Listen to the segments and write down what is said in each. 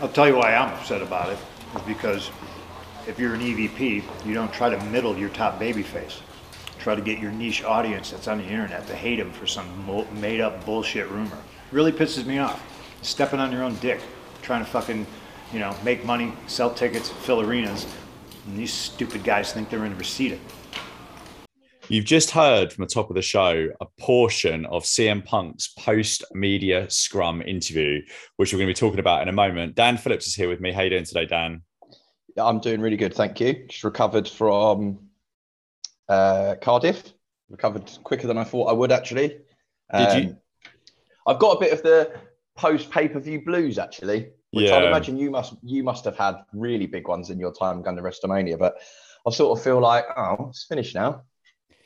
I'll tell you why I'm upset about it. Is because if you're an EVP, you don't try to middle your top baby face. Try to get your niche audience that's on the internet to hate him for some made up bullshit rumor. Really pisses me off. Stepping on your own dick, trying to fucking, you know, make money, sell tickets, fill arenas, and these stupid guys think they're in Reseda. You've just heard from the top of the show a portion of CM Punk's post media scrum interview, which we're going to be talking about in a moment. Dan Phillips is here with me. How you doing today, Dan? Yeah, I'm doing really good, thank you. Just recovered from uh, Cardiff. Recovered quicker than I thought I would, actually. Um, Did you? Um, I've got a bit of the post pay per view blues, actually. Which yeah. I'd imagine you must you must have had really big ones in your time going to WrestleMania, but I sort of feel like, oh, it's finished now.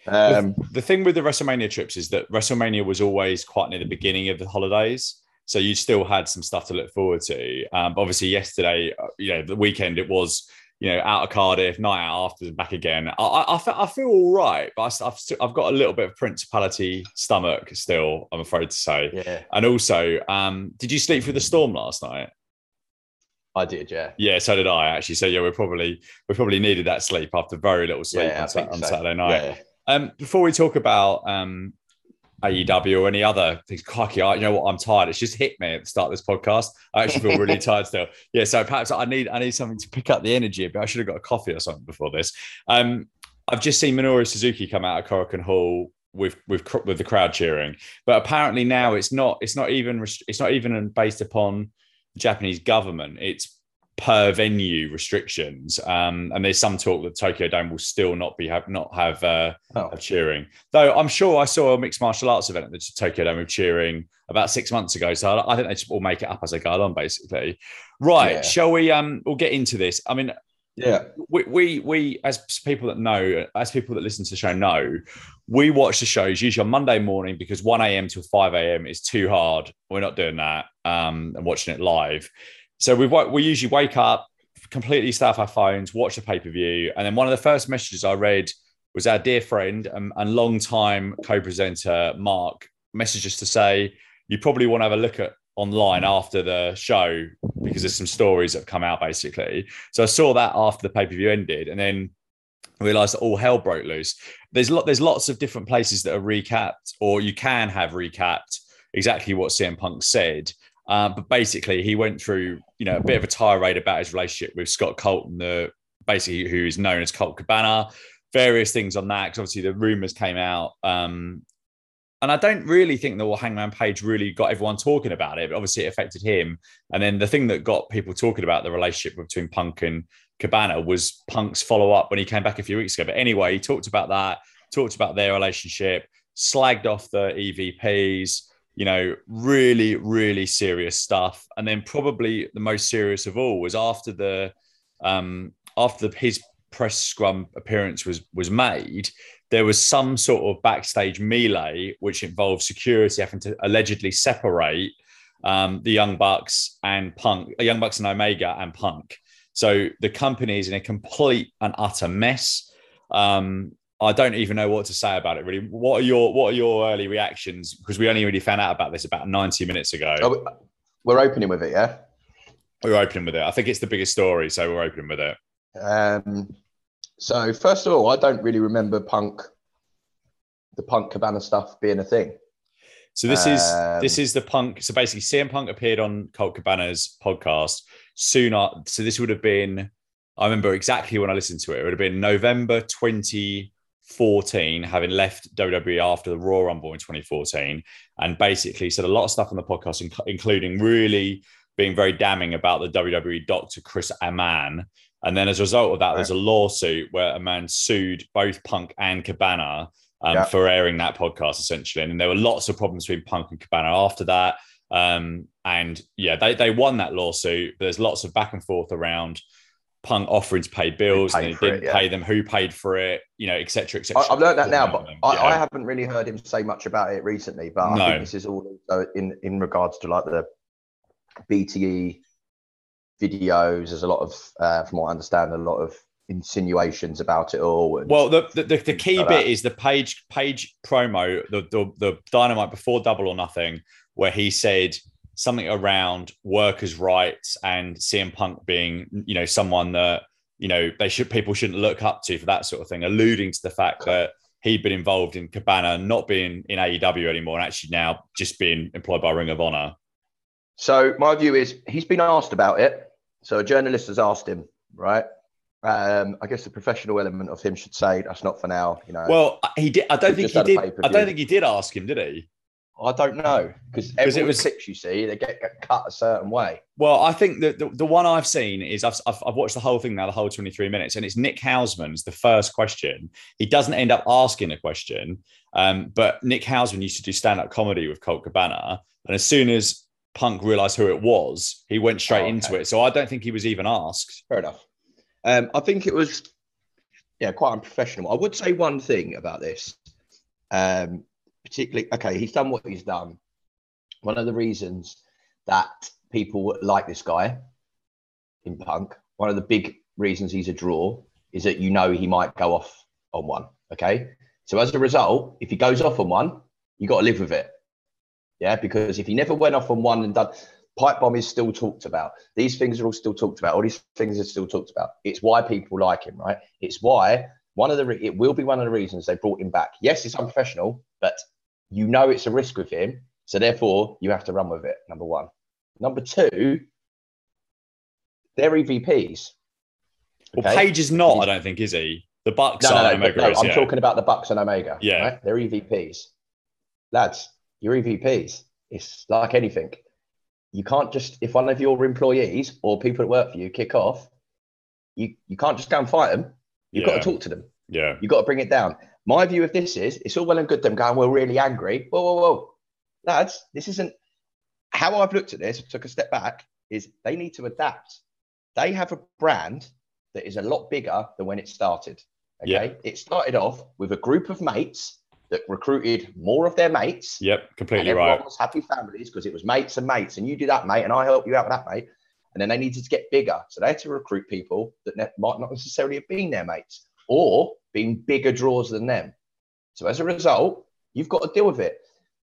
Um, the, the, thing with the WrestleMania trips is that WrestleMania was always quite near the beginning of the holidays. So you still had some stuff to look forward to. Um, obviously, yesterday, uh, you know, the weekend, it was, you know, out of Cardiff, night out after, back again. I, I, I, feel, I feel all right, but I, have I've got a little bit of principality stomach still, I'm afraid to say. Yeah. And also, um, did you sleep through the storm last night? I did, yeah. Yeah, so did I actually. So yeah, we probably we probably needed that sleep after very little sleep yeah, on, on so. Saturday night. Yeah. Um, before we talk about um, AEW or any other things, cocky, you know what? I'm tired. It's just hit me at the start of this podcast. I actually feel really tired still. Yeah, so perhaps I need I need something to pick up the energy. But I should have got a coffee or something before this. Um, I've just seen Minoru Suzuki come out of Korakuen Hall with with with the crowd cheering, but apparently now it's not it's not even it's not even based upon the Japanese government. It's per venue restrictions. Um, and there's some talk that Tokyo Dome will still not be have not have, uh, oh. have cheering. Though I'm sure I saw a mixed martial arts event at the Tokyo Dome with cheering about six months ago. So I, I think they just all make it up as they go along, basically. Right? Yeah. Shall we? Um, we'll get into this. I mean. Yeah, we, we we as people that know, as people that listen to the show know, we watch the shows usually on Monday morning because 1 a.m. till 5 a.m. is too hard. We're not doing that um, and watching it live. So we we usually wake up, completely stay off our phones, watch the pay per view, and then one of the first messages I read was our dear friend and, and long-time co-presenter Mark messages to say you probably want to have a look at online after the show because there's some stories that have come out basically. So I saw that after the pay per view ended, and then realized that all hell broke loose. There's lot there's lots of different places that are recapped, or you can have recapped exactly what CM Punk said. Uh, but basically, he went through, you know, a bit of a tirade about his relationship with Scott Colton, the basically who is known as Colt Cabana, various things on that. Because obviously the rumors came out, um, and I don't really think the Hangman Page really got everyone talking about it. But obviously, it affected him. And then the thing that got people talking about the relationship between Punk and Cabana was Punk's follow up when he came back a few weeks ago. But anyway, he talked about that, talked about their relationship, slagged off the EVPs you know, really, really serious stuff. And then probably the most serious of all was after the um, after the, his press scrum appearance was was made, there was some sort of backstage melee which involved security having to allegedly separate um, the Young Bucks and Punk, uh, Young Bucks and Omega and Punk. So the company is in a complete and utter mess. Um, I don't even know what to say about it. Really, what are your what are your early reactions? Because we only really found out about this about ninety minutes ago. Oh, we're opening with it, yeah. We're opening with it. I think it's the biggest story, so we're opening with it. Um, so first of all, I don't really remember Punk, the Punk Cabana stuff being a thing. So this um, is this is the Punk. So basically, CM Punk appeared on Colt Cabana's podcast soon. After, so this would have been. I remember exactly when I listened to it. It would have been November twenty 14, having left WWE after the Royal Rumble in 2014, and basically said a lot of stuff on the podcast, including really being very damning about the WWE doctor Chris Amann. And then as a result of that, right. there's a lawsuit where Amann sued both Punk and Cabana um, yeah. for airing that podcast, essentially. And there were lots of problems between Punk and Cabana after that. Um, and yeah, they, they won that lawsuit. but There's lots of back and forth around Punk offering to pay bills and he didn't it, yeah. pay them, who paid for it, you know, etc. etc. I've learned that now, but I, yeah. I, haven't really heard him say much about it recently. But no. I think this is all in in regards to like the BTE videos. There's a lot of, uh, from what I understand, a lot of insinuations about it all. well, the the, the, the key like bit that. is the page page promo, the, the the dynamite before Double or Nothing, where he said something around workers' rights and CM Punk being, you know, someone that you know they should people shouldn't look up to for that sort of thing, alluding to the fact that he'd been involved in Cabana not being in AEW anymore and actually now just being employed by Ring of Honor. So my view is he's been asked about it. So a journalist has asked him, right? Um, I guess the professional element of him should say that's not for now. You know. Well, he did. I don't think he did. I don't think he did ask him, did he? I don't know because every it was, clips you see they get, get, cut a certain way. Well, I think that the, the one I've seen is I've, I've, I've watched the whole thing now, the whole twenty three minutes, and it's Nick Hausman's the first question. He doesn't end up asking a question, um, but Nick Hausman used to do stand up comedy with Colt Cabana, and as soon as Punk realized who it was, he went straight oh, okay. into it. So I don't think he was even asked. Fair enough. Um, I think it was, yeah, quite unprofessional. I would say one thing about this, um, particularly, okay, he's done what he's done. One of the reasons that people like this guy in Punk, one of the big reasons he's a draw is that you know he might go off on one. Okay. So as a result, if he goes off on one, you got to live with it. Yeah. Because if he never went off on one and done, pipe bomb is still talked about. These things are all still talked about. All these things are still talked about. It's why people like him, right? It's why one of the it will be one of the reasons they brought him back. Yes, it's unprofessional, but you know it's a risk with him, so therefore you have to run with it. Number one. Number two, they're EVPs. Okay? Well, Page is not. I don't think is he. The Bucks no, no, no, Omega. No, is, I'm yeah. talking about the Bucks and Omega. Yeah, right? they're EVPs. Lads, you're EVPs. It's like anything you can't just if one of your employees or people that work for you kick off, you you can't just go and fight them. You've yeah. got to talk to them. Yeah, you've got to bring it down. My view of this is it's all well and good them going, we're really angry. Whoa, whoa, whoa. Lads, this isn't how I've looked at this, took a step back, is they need to adapt. They have a brand that is a lot bigger than when it started. Okay. Yeah. It started off with a group of mates that recruited more of their mates. Yep, completely and right. was happy families because it was mates and mates, and you do that, mate, and I help you out with that, mate. And then they needed to get bigger, so they had to recruit people that might not necessarily have been their mates or been bigger draws than them. So as a result, you've got to deal with it.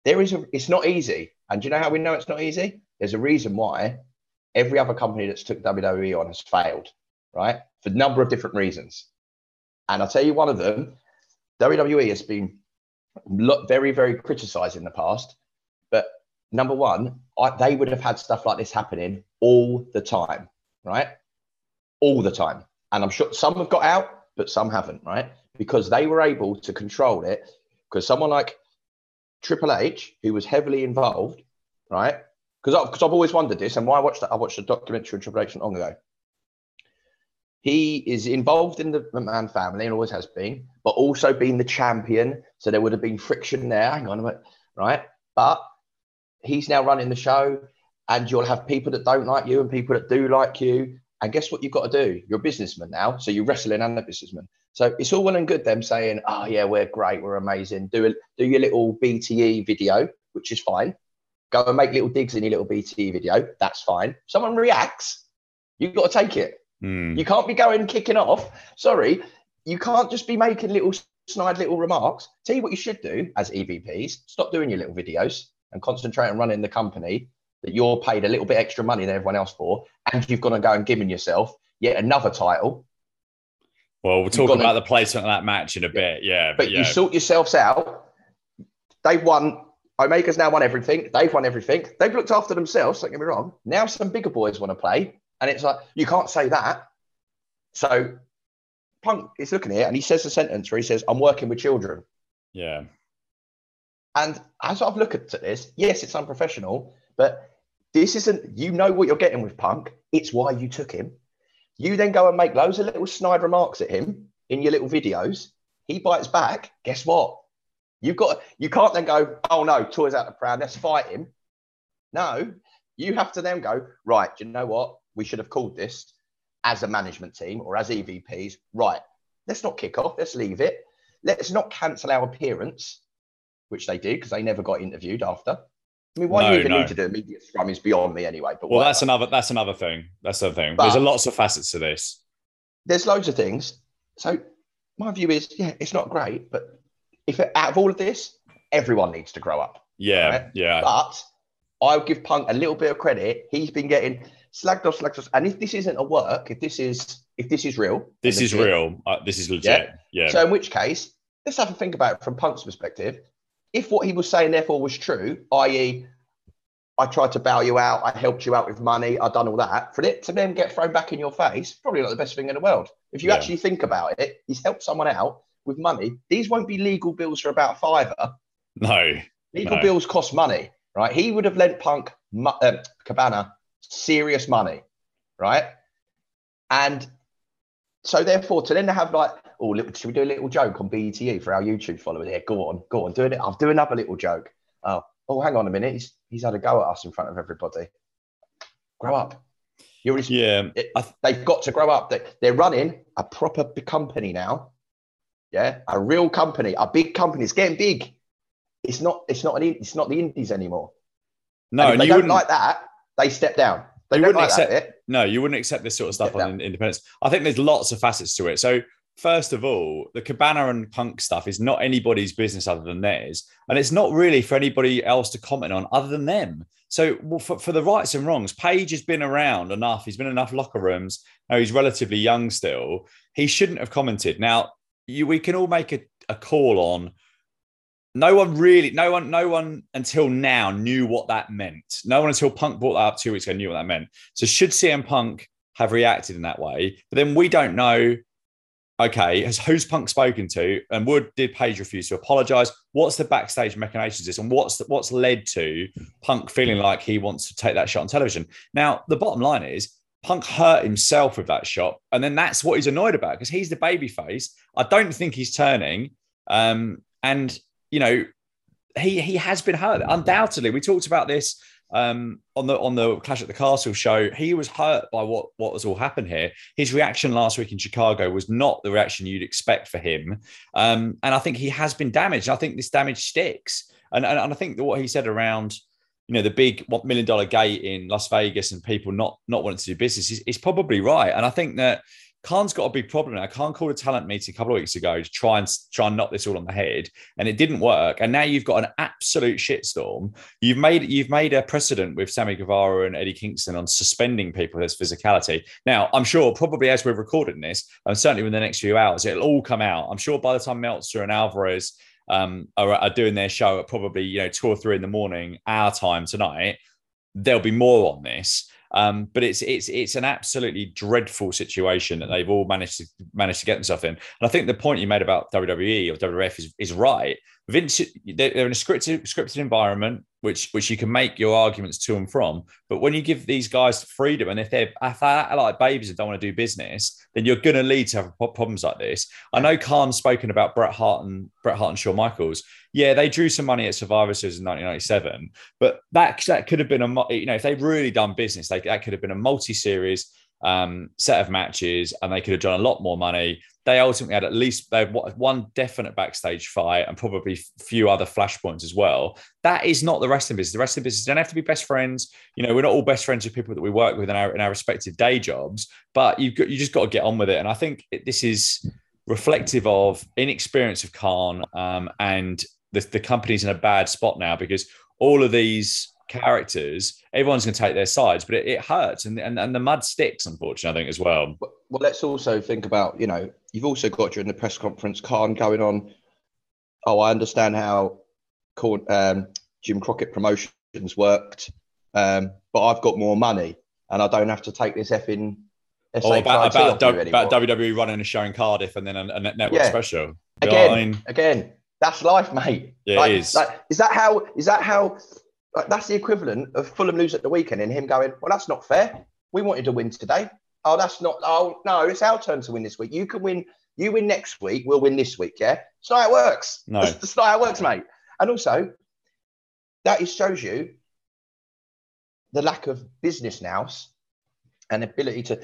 There is a. It's not easy, and do you know how we know it's not easy? There's a reason why every other company that's took WWE on has failed, right? For a number of different reasons. And I'll tell you one of them. WWE has been very, very criticised in the past. But number one, I, they would have had stuff like this happening all the time, right? All the time. And I'm sure some have got out, but some haven't, right? Because they were able to control it. Because someone like Triple H, who was heavily involved, right? Because I've, I've always wondered this, and why I watched that, I watched a documentary on Triple H not long ago. He is involved in the McMahon family and always has been, but also been the champion. So there would have been friction there. Hang on a minute, right? But he's now running the show, and you'll have people that don't like you and people that do like you. And guess what you've got to do? You're a businessman now. So you're wrestling and a businessman. So it's all well and good them saying, oh, yeah, we're great, we're amazing. Do, a, do your little BTE video, which is fine. Go and make little digs in your little BTE video. That's fine. Someone reacts, you've got to take it. Mm. You can't be going kicking off. Sorry, you can't just be making little snide little remarks. Tell you what you should do as EVPs: stop doing your little videos and concentrate on running the company that you're paid a little bit extra money than everyone else for, and you've got to go and giving yourself yet another title. Well, we'll talk about to, the placement of that match in a bit, yeah. But, but yeah. you sort yourselves out. They've won. Omega's now won everything. They've won everything. They've looked after themselves. Don't get me wrong. Now some bigger boys want to play. And it's like, you can't say that. So Punk is looking here and he says a sentence where he says, I'm working with children. Yeah. And as I've looked at this, yes, it's unprofessional, but this isn't, you know what you're getting with Punk. It's why you took him. You then go and make loads of little snide remarks at him in your little videos. He bites back. Guess what? You've got, you can't then go, oh no, toys out of the pram, let's fight him. No, you have to then go, right, you know what? we should have called this as a management team or as EVPs, right, let's not kick off, let's leave it. Let's not cancel our appearance, which they did because they never got interviewed after. I mean, why no, you even no. need to do a media scrum is beyond me anyway. But well, whatever. that's another that's another thing. That's the thing. But there's a lots of facets to this. There's loads of things. So my view is, yeah, it's not great, but if it, out of all of this, everyone needs to grow up. Yeah, right? yeah. But I'll give Punk a little bit of credit. He's been getting slagged off, slagged off. And if this isn't a work, if this is if this is real, this is real. Uh, this is legit. Yeah? yeah. So in which case, let's have a think about it from Punk's perspective. If what he was saying therefore was true, i.e., I tried to bail you out, I helped you out with money, I've done all that, for it to then get thrown back in your face, probably not the best thing in the world. If you yeah. actually think about it, he's helped someone out with money. These won't be legal bills for about fiver. No. Legal no. bills cost money, right? He would have lent Punk, um, Cabana, serious money, right? And so therefore, to then have like, oh, should we do a little joke on BTE for our YouTube followers? here? go on, go on, do it. I'll do another little joke. Oh, oh, hang on a minute. He's he's had a go at us in front of everybody. Grow up. You're yeah. It, they've got to grow up. They, they're running a proper company now. Yeah, a real company, a big company. It's getting big. It's not. It's not an. It's not the Indies anymore. No, and, and they don't like that. They step down. They you wouldn't like accept. No, you wouldn't accept this sort of stuff on independence. I think there's lots of facets to it. So first of all, the Cabana and Punk stuff is not anybody's business other than theirs, and it's not really for anybody else to comment on other than them. So well, for, for the rights and wrongs, Page has been around enough. He's been in enough locker rooms. Now he's relatively young still. He shouldn't have commented. Now you, we can all make a, a call on no one really, no one, no one until now knew what that meant. No one until Punk brought that up two weeks ago knew what that meant. So should CM Punk have reacted in that way? But then we don't know. Okay, has who's Punk spoken to? And would did Page refuse to apologize? What's the backstage machinations this, and what's the, what's led to Punk feeling like he wants to take that shot on television? Now, the bottom line is Punk hurt himself with that shot, and then that's what he's annoyed about because he's the baby face. I don't think he's turning. Um, and you know, he he has been hurt undoubtedly. We talked about this um, on the on the Clash at the Castle show. He was hurt by what what was all happened here. His reaction last week in Chicago was not the reaction you'd expect for him, um, and I think he has been damaged. I think this damage sticks, and and, and I think that what he said around you know the big what million dollar gate in Las Vegas and people not not wanting to do business is, is probably right. And I think that Khan's got a big problem now. Khan called a talent meeting a couple of weeks ago to try and try and knock this all on the head, and it didn't work. And now you've got an absolute shitstorm. You've made you've made a precedent with Sammy Guevara and Eddie Kingston on suspending people as physicality. Now, I'm sure probably as we're recording this, and certainly within the next few hours, it'll all come out. I'm sure by the time Meltzer and Alvarez um, are, are doing their show at probably you know two or three in the morning, our time tonight, there'll be more on this. Um, but it's it's it's an absolutely dreadful situation that they've all managed to manage to get themselves in. And I think the point you made about WWE or WWF is, is right. Vince, they're in a scripted scripted environment, which which you can make your arguments to and from. But when you give these guys freedom, and if they're if they're like babies and don't want to do business, then you're going to lead to have problems like this. I know Khan's spoken about Bret Hart and Bret Hart and Shawn Michaels. Yeah, they drew some money at Survivor Series in 1997, but that that could have been a you know if they've really done business, they, that could have been a multi-series um, set of matches, and they could have done a lot more money they ultimately had at least they had one definite backstage fight and probably a few other flashpoints as well. That is not the rest of the business. The rest of the business don't have to be best friends. You know, we're not all best friends with people that we work with in our in our respective day jobs, but you've got you just got to get on with it. And I think this is reflective of inexperience of Khan um, and the, the company's in a bad spot now because all of these characters, everyone's going to take their sides, but it, it hurts and, and and the mud sticks, unfortunately, I think as well. Well, let's also think about you know you've also got during the press conference Khan going on. Oh, I understand how um, Jim Crockett Promotions worked, um, but I've got more money and I don't have to take this effing. SA oh, about about, about WWE running a show in Cardiff and then a, a network yeah. special. again, again, that's life, mate. Yeah, like, it is. Like, is that how? Is that how? Like, that's the equivalent of Fulham lose at the weekend and him going, "Well, that's not fair. We wanted to win today. Oh, that's not. Oh, no, it's our turn to win this week. You can win. You win next week. We'll win this week. Yeah, it's not how it works. No, that's, that's not how it works, mate. And also, that is, shows you the lack of business nous and ability to,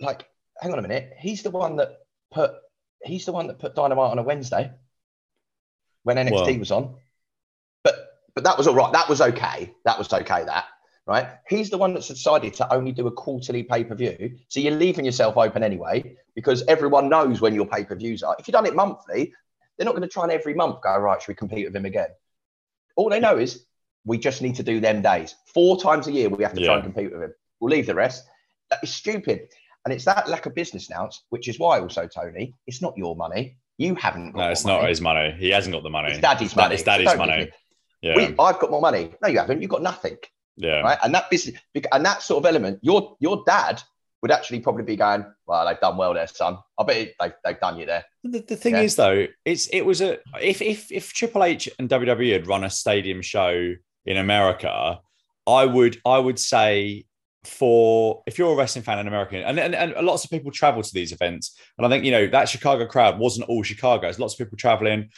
like, hang on a minute. He's the one that put. He's the one that put Dynamite on a Wednesday when NXT well, was on. But but that was all right. That was okay. That was okay. That right? He's the one that's decided to only do a quarterly pay per view. So you're leaving yourself open anyway, because everyone knows when your pay per views are. If you've done it monthly, they're not going to try and every month go, right, should we compete with him again? All they know is we just need to do them days. Four times a year, we have to try and compete with him. We'll leave the rest. That is stupid. And it's that lack of business now, which is why also, Tony, it's not your money. You haven't got No, it's not money. his money. He hasn't got the money. It's daddy's It's money. It's daddy's money. Yeah. We, I've got more money. No, you haven't. You've got nothing. Yeah. Right. And that business and that sort of element, your your dad would actually probably be going, Well, they've done well there, son. I bet it, they've, they've done you there. The, the thing Yeah. is, though, it's it was a if if if Triple H and WWE had run a stadium show in America, I would I would say for if you're a wrestling fan in America, and, and and lots of people travel to these events, and I think you know that Chicago crowd wasn't all Chicago. There's lots of people traveling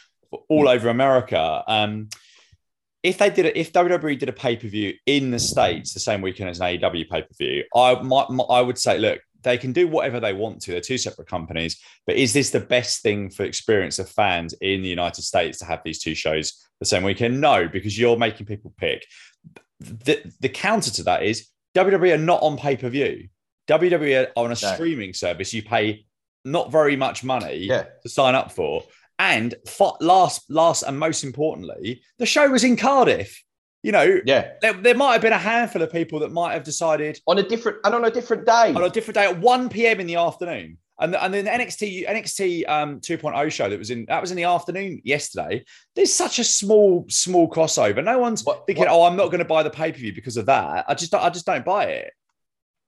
all over America. Um, if they did it, if WWE did a pay per view in the states the same weekend as an AEW pay per view, I might I would say, look, they can do whatever they want to. They're two separate companies, but is this the best thing for experience of fans in the United States to have these two shows the same weekend? No, because you're making people pick. The, the counter to that is WWE are not on pay per view. WWE are on a No. streaming service. You pay not very much money Yeah. to sign up for. And for, last, last, and most importantly, the show was in Cardiff. You know, Yeah. there, there might have been a handful of people that might have decided On a different and on a different day. on a different day at 1 p.m. in the afternoon. And, the, and then the NXT NXT um, 2.0 show that was in that was in the afternoon yesterday. There's such a small small crossover. No one's What- thinking, what- "Oh, I'm not going to buy the pay per view because of that." I just I just don't buy it.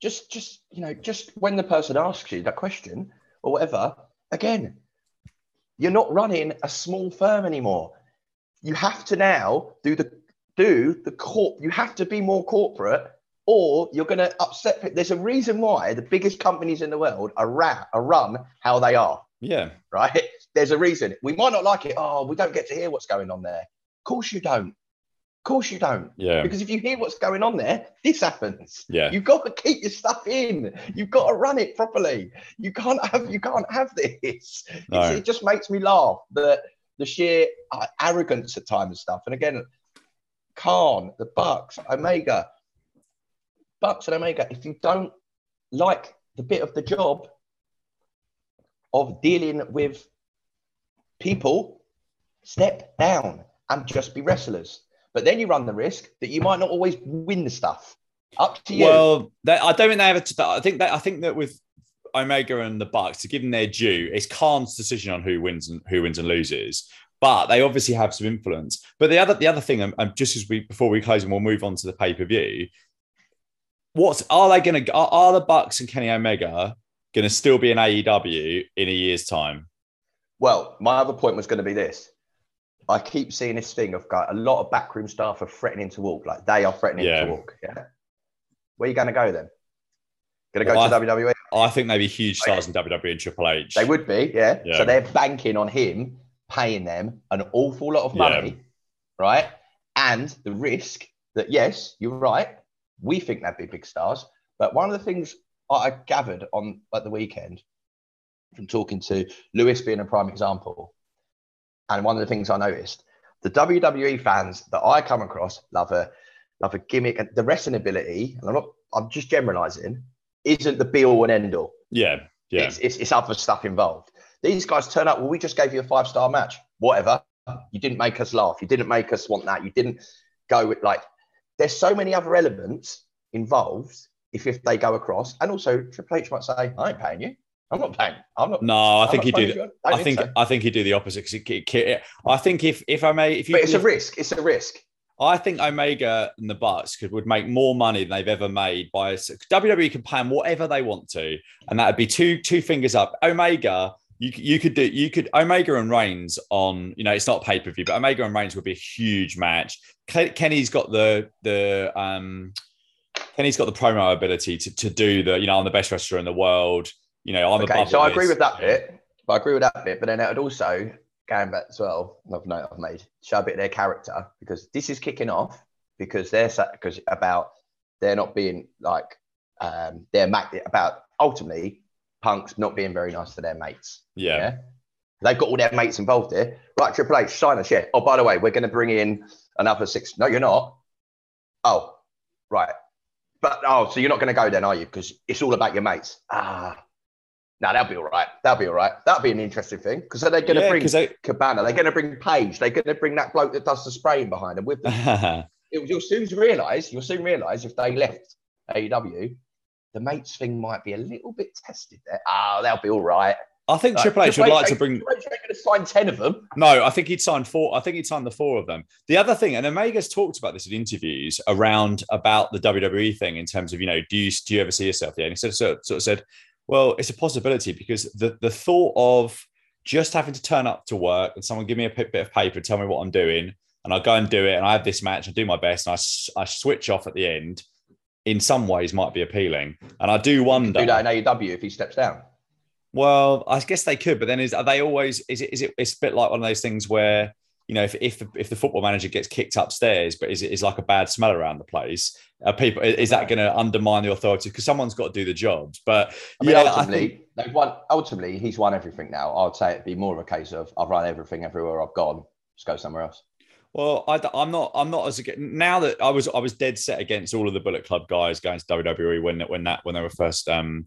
just just you know just when the person asks you that question or whatever again you're not running a small firm anymore. You have to now do the do the corp you have to be more corporate or you're going to upset there's a reason why the biggest companies in the world are, ra- are run how they are. Yeah, right? There's a reason. We might not like it. Oh we don't get to hear what's going on there. Of course you don't of course you don't yeah, because if you hear what's going on there, this happens. yeah. You've got to keep your stuff in. You've got to run it properly. You can't have you can't have this. No. it just makes me laugh that the sheer uh, arrogance at times and stuff. And again, Khan, the Bucks, Omega, Bucks and Omega. If you don't like the bit of the job of dealing with people, step down and just be wrestlers. But then you run the risk that you might not always win the stuff. Up to you. Well, they, I don't think they have. A, I think that I think that with Omega and the Bucks, to give them their due, it's Khan's decision on who wins and who wins and loses. But they obviously have some influence. But the other the other thing, um, um, just as we before we close and we'll move on to the pay per view. What's are they going to are, are the Bucks and Kenny Omega going to still be in AEW in a year's time? Well, my other point was going to be this. I keep seeing this thing of got a lot of backroom staff are threatening to walk, like they are threatening Yeah. to walk. Yeah. Where are you going to go then? Going to go Well, to WWE? I think they'd be huge stars in WWE and Triple H. They would be, yeah. Yeah. So they're banking on him paying them an awful lot of Yeah. money, right? And the risk that, yes, you're right, we think they'd be big stars. But one of the things I gathered on at the weekend from talking to Lewis being a prime example, and one of the things I noticed, the WWE fans that I come across love a love a gimmick and the wrestling ability, and I'm not I'm just generalizing, isn't the be all and end all. yeah, yeah, It's, it's, it's other stuff involved. These guys turn up. Well, we just gave you a five star match. Whatever. You didn't make us laugh. You didn't make us want that. You didn't go with like. There's so many other elements involved. If if they go across, and also Triple H might say, "I ain't paying you. I'm not paying. I'm not." No, I think he'd do. The, you. I think so. I think he'd do the opposite. 'cause it- it- it- I think if if I may, if you, But it's a risk. It's a risk. I think Omega and the Bucks could would make more money than they've ever made by WWE can pay them whatever they want to, and that would be two two fingers up. Omega, you you could do you could Omega and Reigns on you know it's not pay per view, but Omega and Reigns would be a huge match. Kenny's got the the um Kenny's got the promo ability to to do the you know I'm the best wrestler in the world. You know I'm Okay, so I agree with that bit. But I agree with that bit. But then it would also going back as well. Another note I've made show a bit of their character because this is kicking off because they're because about they're not being like um they're about ultimately punks not being very nice to their mates. Yeah. Yeah. They've got all their mates involved here. Right, Triple H, sign us, yeah. Oh, by the way, we're going to bring in another six. No, you're not. Oh, right. But, oh, so you're not going to go then, are you? Because it's all about your mates. Ah. No, that'll be all right. That'll be all right. That'll be an interesting thing. Because are they going to Yeah, bring they- Cabana? They're going to bring Page. They're going to bring that bloke that does the spraying behind them with them. it, you'll soon realise. You'll soon realise if they left AEW, the mates thing might be a little bit tested there. Ah, oh, they'll be all right. I think like, Triple H would like to bring. Triple H going to sign ten of them. No, I think he'd sign four. I think he'd sign the four of them. The other thing, and Omega's talked about this in interviews around about the WWE thing in terms of you know, do you do you ever see yourself there? And he sort of, sort of said, well, it's a possibility because the the thought of just having to turn up to work and someone give me a bit of paper, tell me what I'm doing, and I go and do it, and I have this match, I do my best, and I I switch off at the end. In some ways, might be appealing, and I do wonder. Do that in AEW if he steps down. Well, I guess they could, but then is are they always? Is it? Is it? It's a bit like one of those things where you know, if if the, if the football manager gets kicked upstairs, but is it is like a bad smell around the place? Are people is that going to undermine the authority? Because someone's got to do the jobs. But I mean, yeah, ultimately, think, they've won. Ultimately, he's won everything now. I'd say it'd be more of a case of I've run everything everywhere I've gone. Just go somewhere else. Well, I, am not. I'm not as now that I was. I was dead set against all of the Bullet Club guys going to WWE when when that when they were first um,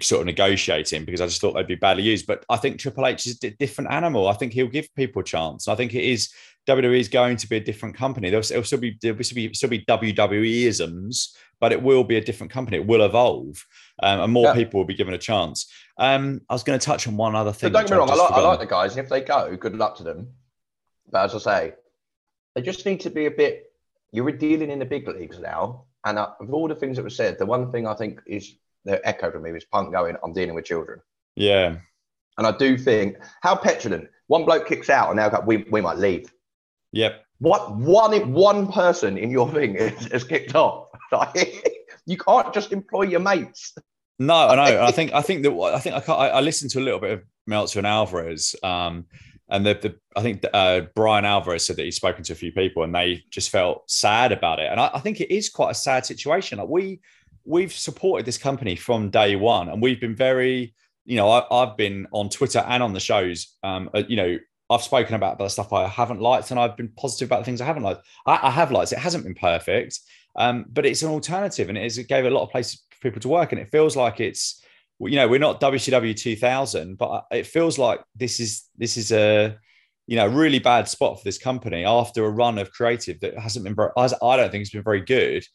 sort of negotiating because I just thought they'd be badly used. But I think Triple H is a different animal. I think he'll give people a chance. I think it is WWE is going to be a different company. There'll, there'll still be there'll still be still be WWE isms, but it will be a different company. It will evolve, um, and more yeah. people will be given a chance. Um, I was going to touch on one other thing. But don't get me wrong. I like, I like the guys, and if they go, good luck to them. But as I say, they just need to be a bit. You're dealing in the big leagues now, and uh, of all the things that were said, the one thing I think is the echo to me was Punk going, "I'm dealing with children." Yeah, and I do think how petulant. One bloke kicks out, and now go, we we might leave. Yep. What one one person in your thing is, is kicked off? you can't just employ your mates. No, I know. I think I think that I think I, I listened to a little bit of Meltzer and Alvarez, um, and the, the I think uh, Bryan Alvarez said that he's spoken to a few people and they just felt sad about it, and I, I think it is quite a sad situation. Like we we've supported this company from day one, and we've been very, you know, I, have been on Twitter and on the shows, um, uh, you know, I've spoken about the stuff I haven't liked, and I've been positive about the things I haven't liked. I, I have liked it; hasn't been perfect, um, but it's an alternative, and it, is, it gave a lot of places for people to work, and it feels like it's, you know, we're not WCW 2000, but it feels like this is this is a you know, really bad spot for this company after a run of creative that hasn't been very, I don't think it's been very good.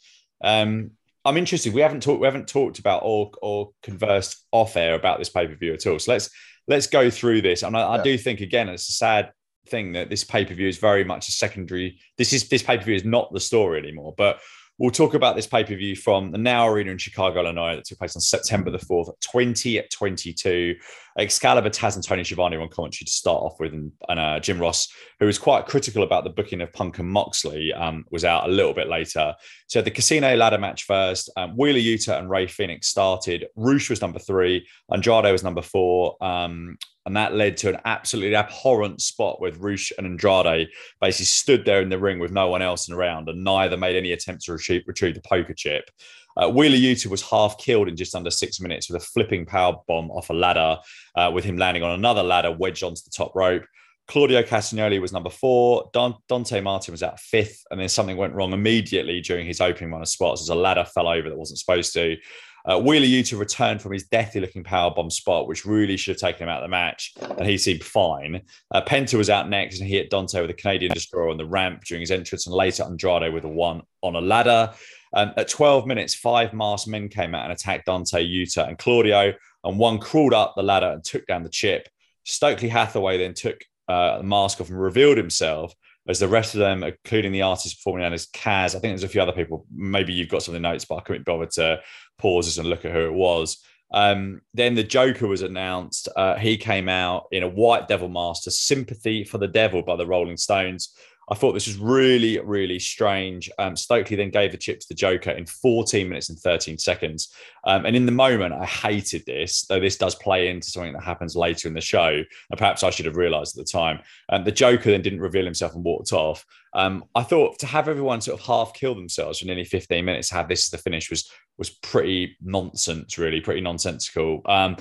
Um, I'm interested. We haven't talked. We haven't talked about or or conversed off air about this pay per view at all. So let's let's go through this. And I, yeah. I do think again, it's a sad thing that this pay per view is very much a secondary. This is this pay per view is not the story anymore. But We'll talk about this pay per view from the Now Arena in Chicago, Illinois, that took place on September the 4th, 2022. Excalibur, Taz, and Tony Schiavone on commentary to start off with. And, and uh, Jim Ross, who was quite critical about the booking of Punk and Moxley, um, was out a little bit later. So the casino ladder match first. Um, Wheeler Yuta and Rey Fenix started. Rush was number three. Andrade was number four. Um, and that led to an absolutely abhorrent spot with Rush and Andrade basically stood there in the ring with no one else around, and neither made any attempt to retrieve, retrieve the poker chip. Uh, Wheeler Yuta was half killed in just under six minutes with a flipping power bomb off a ladder, uh, with him landing on another ladder wedged onto the top rope. Claudio Castagnoli was number four. Don, Dante Martin was at fifth, and then something went wrong immediately during his opening run of spots as a ladder fell over that wasn't supposed to. Uh, Wheeler Yuta returned from his deathly looking power bomb spot, which really should have taken him out of the match, and he seemed fine. Uh, Penta was out next, and he hit Dante with a Canadian destroyer on the ramp during his entrance, and later Andrade with a one on a ladder. Um, at 12 minutes, five masked men came out and attacked Dante, Yuta, and Claudio, and one crawled up the ladder and took down the chip. Stokely Hathaway then took uh, the mask off and revealed himself as the rest of them, including the artist performing known as Kaz. I think there's a few other people. Maybe you've got some of the notes, but I couldn't bother to pauses and look at who it was. Um, then the Joker was announced. Uh, he came out in a white devil mask Sympathy for the Devil by the Rolling Stones. I thought this was really, really strange. Um, Stokely then gave the chip to the Joker in 14 minutes and 13 seconds. Um, and in the moment, I hated this, though this does play into something that happens later in the show. And perhaps I should have realized at the time. Um, the Joker then didn't reveal himself and walked off. Um, I thought to have everyone sort of half kill themselves for nearly 15 minutes, have this as the finish was was pretty nonsense, really, pretty nonsensical. Um,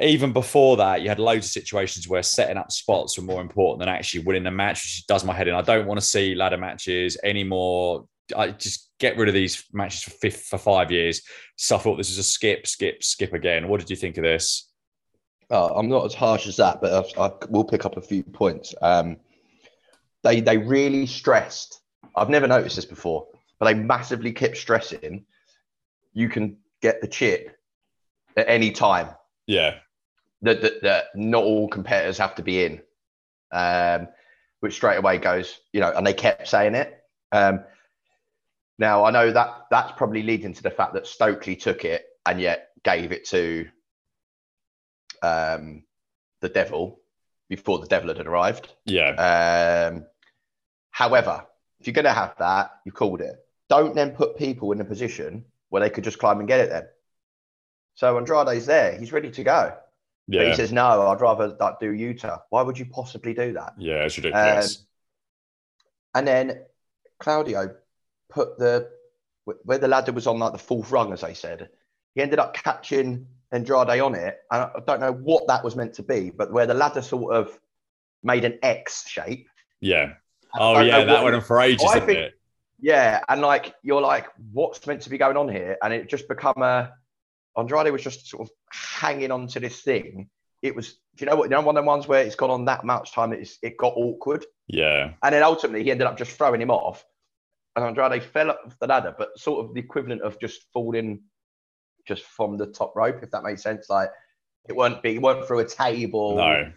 even before that, you had loads of situations where setting up spots were more important than actually winning the match, which does my head in. I don't want to see ladder matches anymore. I just get rid of these matches for fifth, for five years. So I thought this is a skip, skip, skip again. What did you think of this? Uh, I'm not as harsh as that, but I, I will pick up a few points. Um, they they really stressed I've never noticed this before, but they massively kept stressing you can get the chip at any time. Yeah. That, that, that not all competitors have to be in, um, which straight away goes, you know, and they kept saying it. Um, now I know that that's probably leading to the fact that Stokely took it and yet gave it to um, the devil before the devil had arrived. Yeah. Um, however, if you're going to have that, you called it. Don't then put people in a position where they could just climb and get it then. So Andrade's there. He's ready to go. Yeah. But he says, no, I'd rather like, do Yuta. Why would you possibly do that? Yeah, it's ridiculous. Um, and then Claudio put the where the ladder was on like the fourth rung, as I said. He ended up catching Andrade on it, and I don't know what that was meant to be, but where the ladder sort of made an X shape. yeah. Oh yeah, that went on for ages, I think- it? Yeah, and like you're like, what's meant to be going on here? And it just become a Andrade was just sort of hanging on to this thing. It was, do you know what? You know, one of the ones where it's gone on that much time, it's, it got awkward. Yeah. And then ultimately he ended up just throwing him off. And Andrade fell off the ladder, but sort of the equivalent of just falling just from the top rope, if that makes sense. Like it weren't be it weren't through a table No.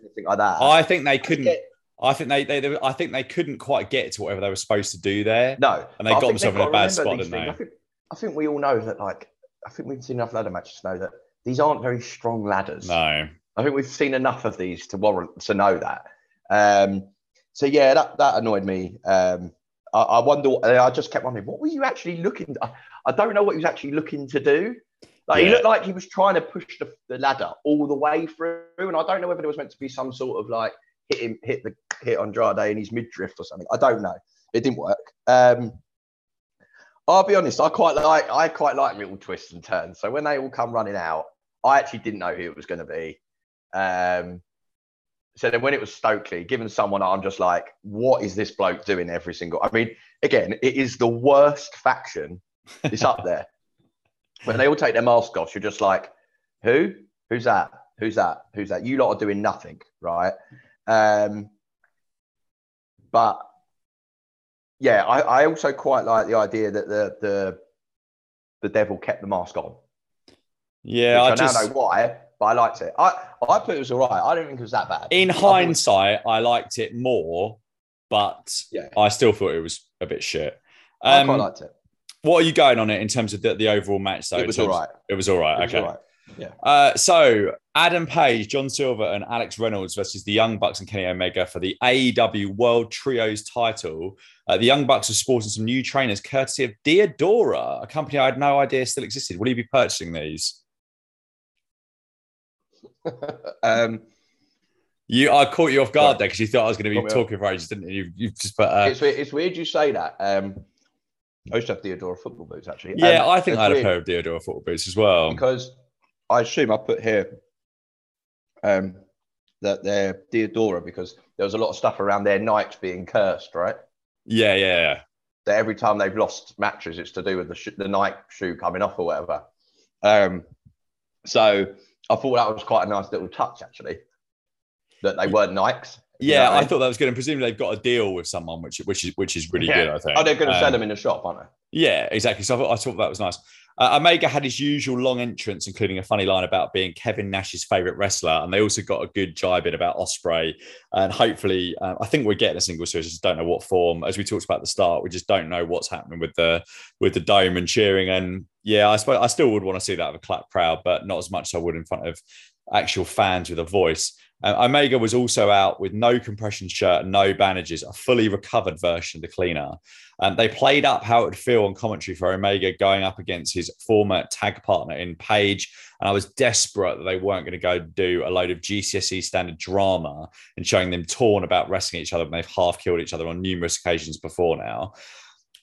anything like that. I think they couldn't. I think they, they, they. I think they couldn't quite get to whatever they were supposed to do there. no. And they got themselves in a bad spot, didn't they? I think, I think we all know that like I think we've seen enough ladder matches to know that these aren't very strong ladders. No. I think we've seen enough of these to warrant to know that. Um, so yeah, that that annoyed me. Um, I, I wonder. I just kept wondering, what were you actually looking? I, I don't know what he was actually looking to do. Like he looked like he was trying to push the, the ladder all the way through, and I don't know whether it was meant to be some sort of like hit him, hit the hit Andrade in his midriff or something. I don't know. It didn't work. Um, I'll be honest. I quite like I quite like little twists and turns. So when they all come running out, I actually didn't know who it was going to be. Um, so then when it was Stokely, given someone I'm just like, what is this bloke doing every single? I mean, again, it is the worst faction. It's up there. When they all take their mask off, you're just like, who? Who's that? Who's that? Who's that? You lot are doing nothing, right? Um, but yeah, I, I also quite like the idea that the the the devil kept the mask on. Yeah, I I, just now know why, but I liked it. I, I thought it was all right. I don't think it was that bad. in I hindsight, I liked it more, but Yeah. I still thought it was a bit shit. I Um, quite liked it. what are you going on it in terms of the, the overall match? Though It was all right. It was all right. It was okay. all right. Uh, so Adam Page, John Silver, and Alex Reynolds versus the Young Bucks and Kenny Omega for the AEW World Trios title. Uh, the Young Bucks are sporting some new trainers courtesy of Diadora, a company I had no idea still existed. Will you be purchasing these? um, You, I caught you off guard there because you thought I was going to be talking for ages, didn't you? You've just put. Uh, it's, weird, it's weird you say that. Um, I used to have Diadora football boots actually. yeah, Um, I think I had a weird pair of Diadora football boots as well. because I assume I put here um, that they're Diadora because there was a lot of stuff around their Nikes being cursed, right? Yeah, yeah, yeah. that every time they've lost matches, it's to do with the, sh- the Nike shoe coming off or whatever. Um, so I thought that was quite a nice little touch, actually, that they weren't Nikes. You Yeah, know I mean? thought that was good. And presumably they've got a deal with someone, which which is which is really Yeah. good. I think. Oh, they're going to Um, sell them in the shop, aren't they? Yeah, exactly. So I thought, I thought that was nice. Uh, Omega had his usual long entrance, including a funny line about being Kevin Nash's favorite wrestler, and they also got a good jibe in about Ospreay. And hopefully, um, I think we're getting a single series. I just don't know what form. As we talked about at the start, we just don't know what's happening with the with the dome and cheering. And yeah, I suppose I still would want to see that of a clap crowd, but not as much as I would in front of actual fans with a voice. Uh, Omega was also out with no compression shirt, no bandages, a fully recovered version of the cleaner. Um, they played up how it would feel on commentary for Omega going up against his former tag partner in Page. And I was desperate that they weren't going to go do a load of GCSE standard drama and showing them torn about wrestling each other when they've half killed each other on numerous occasions before now.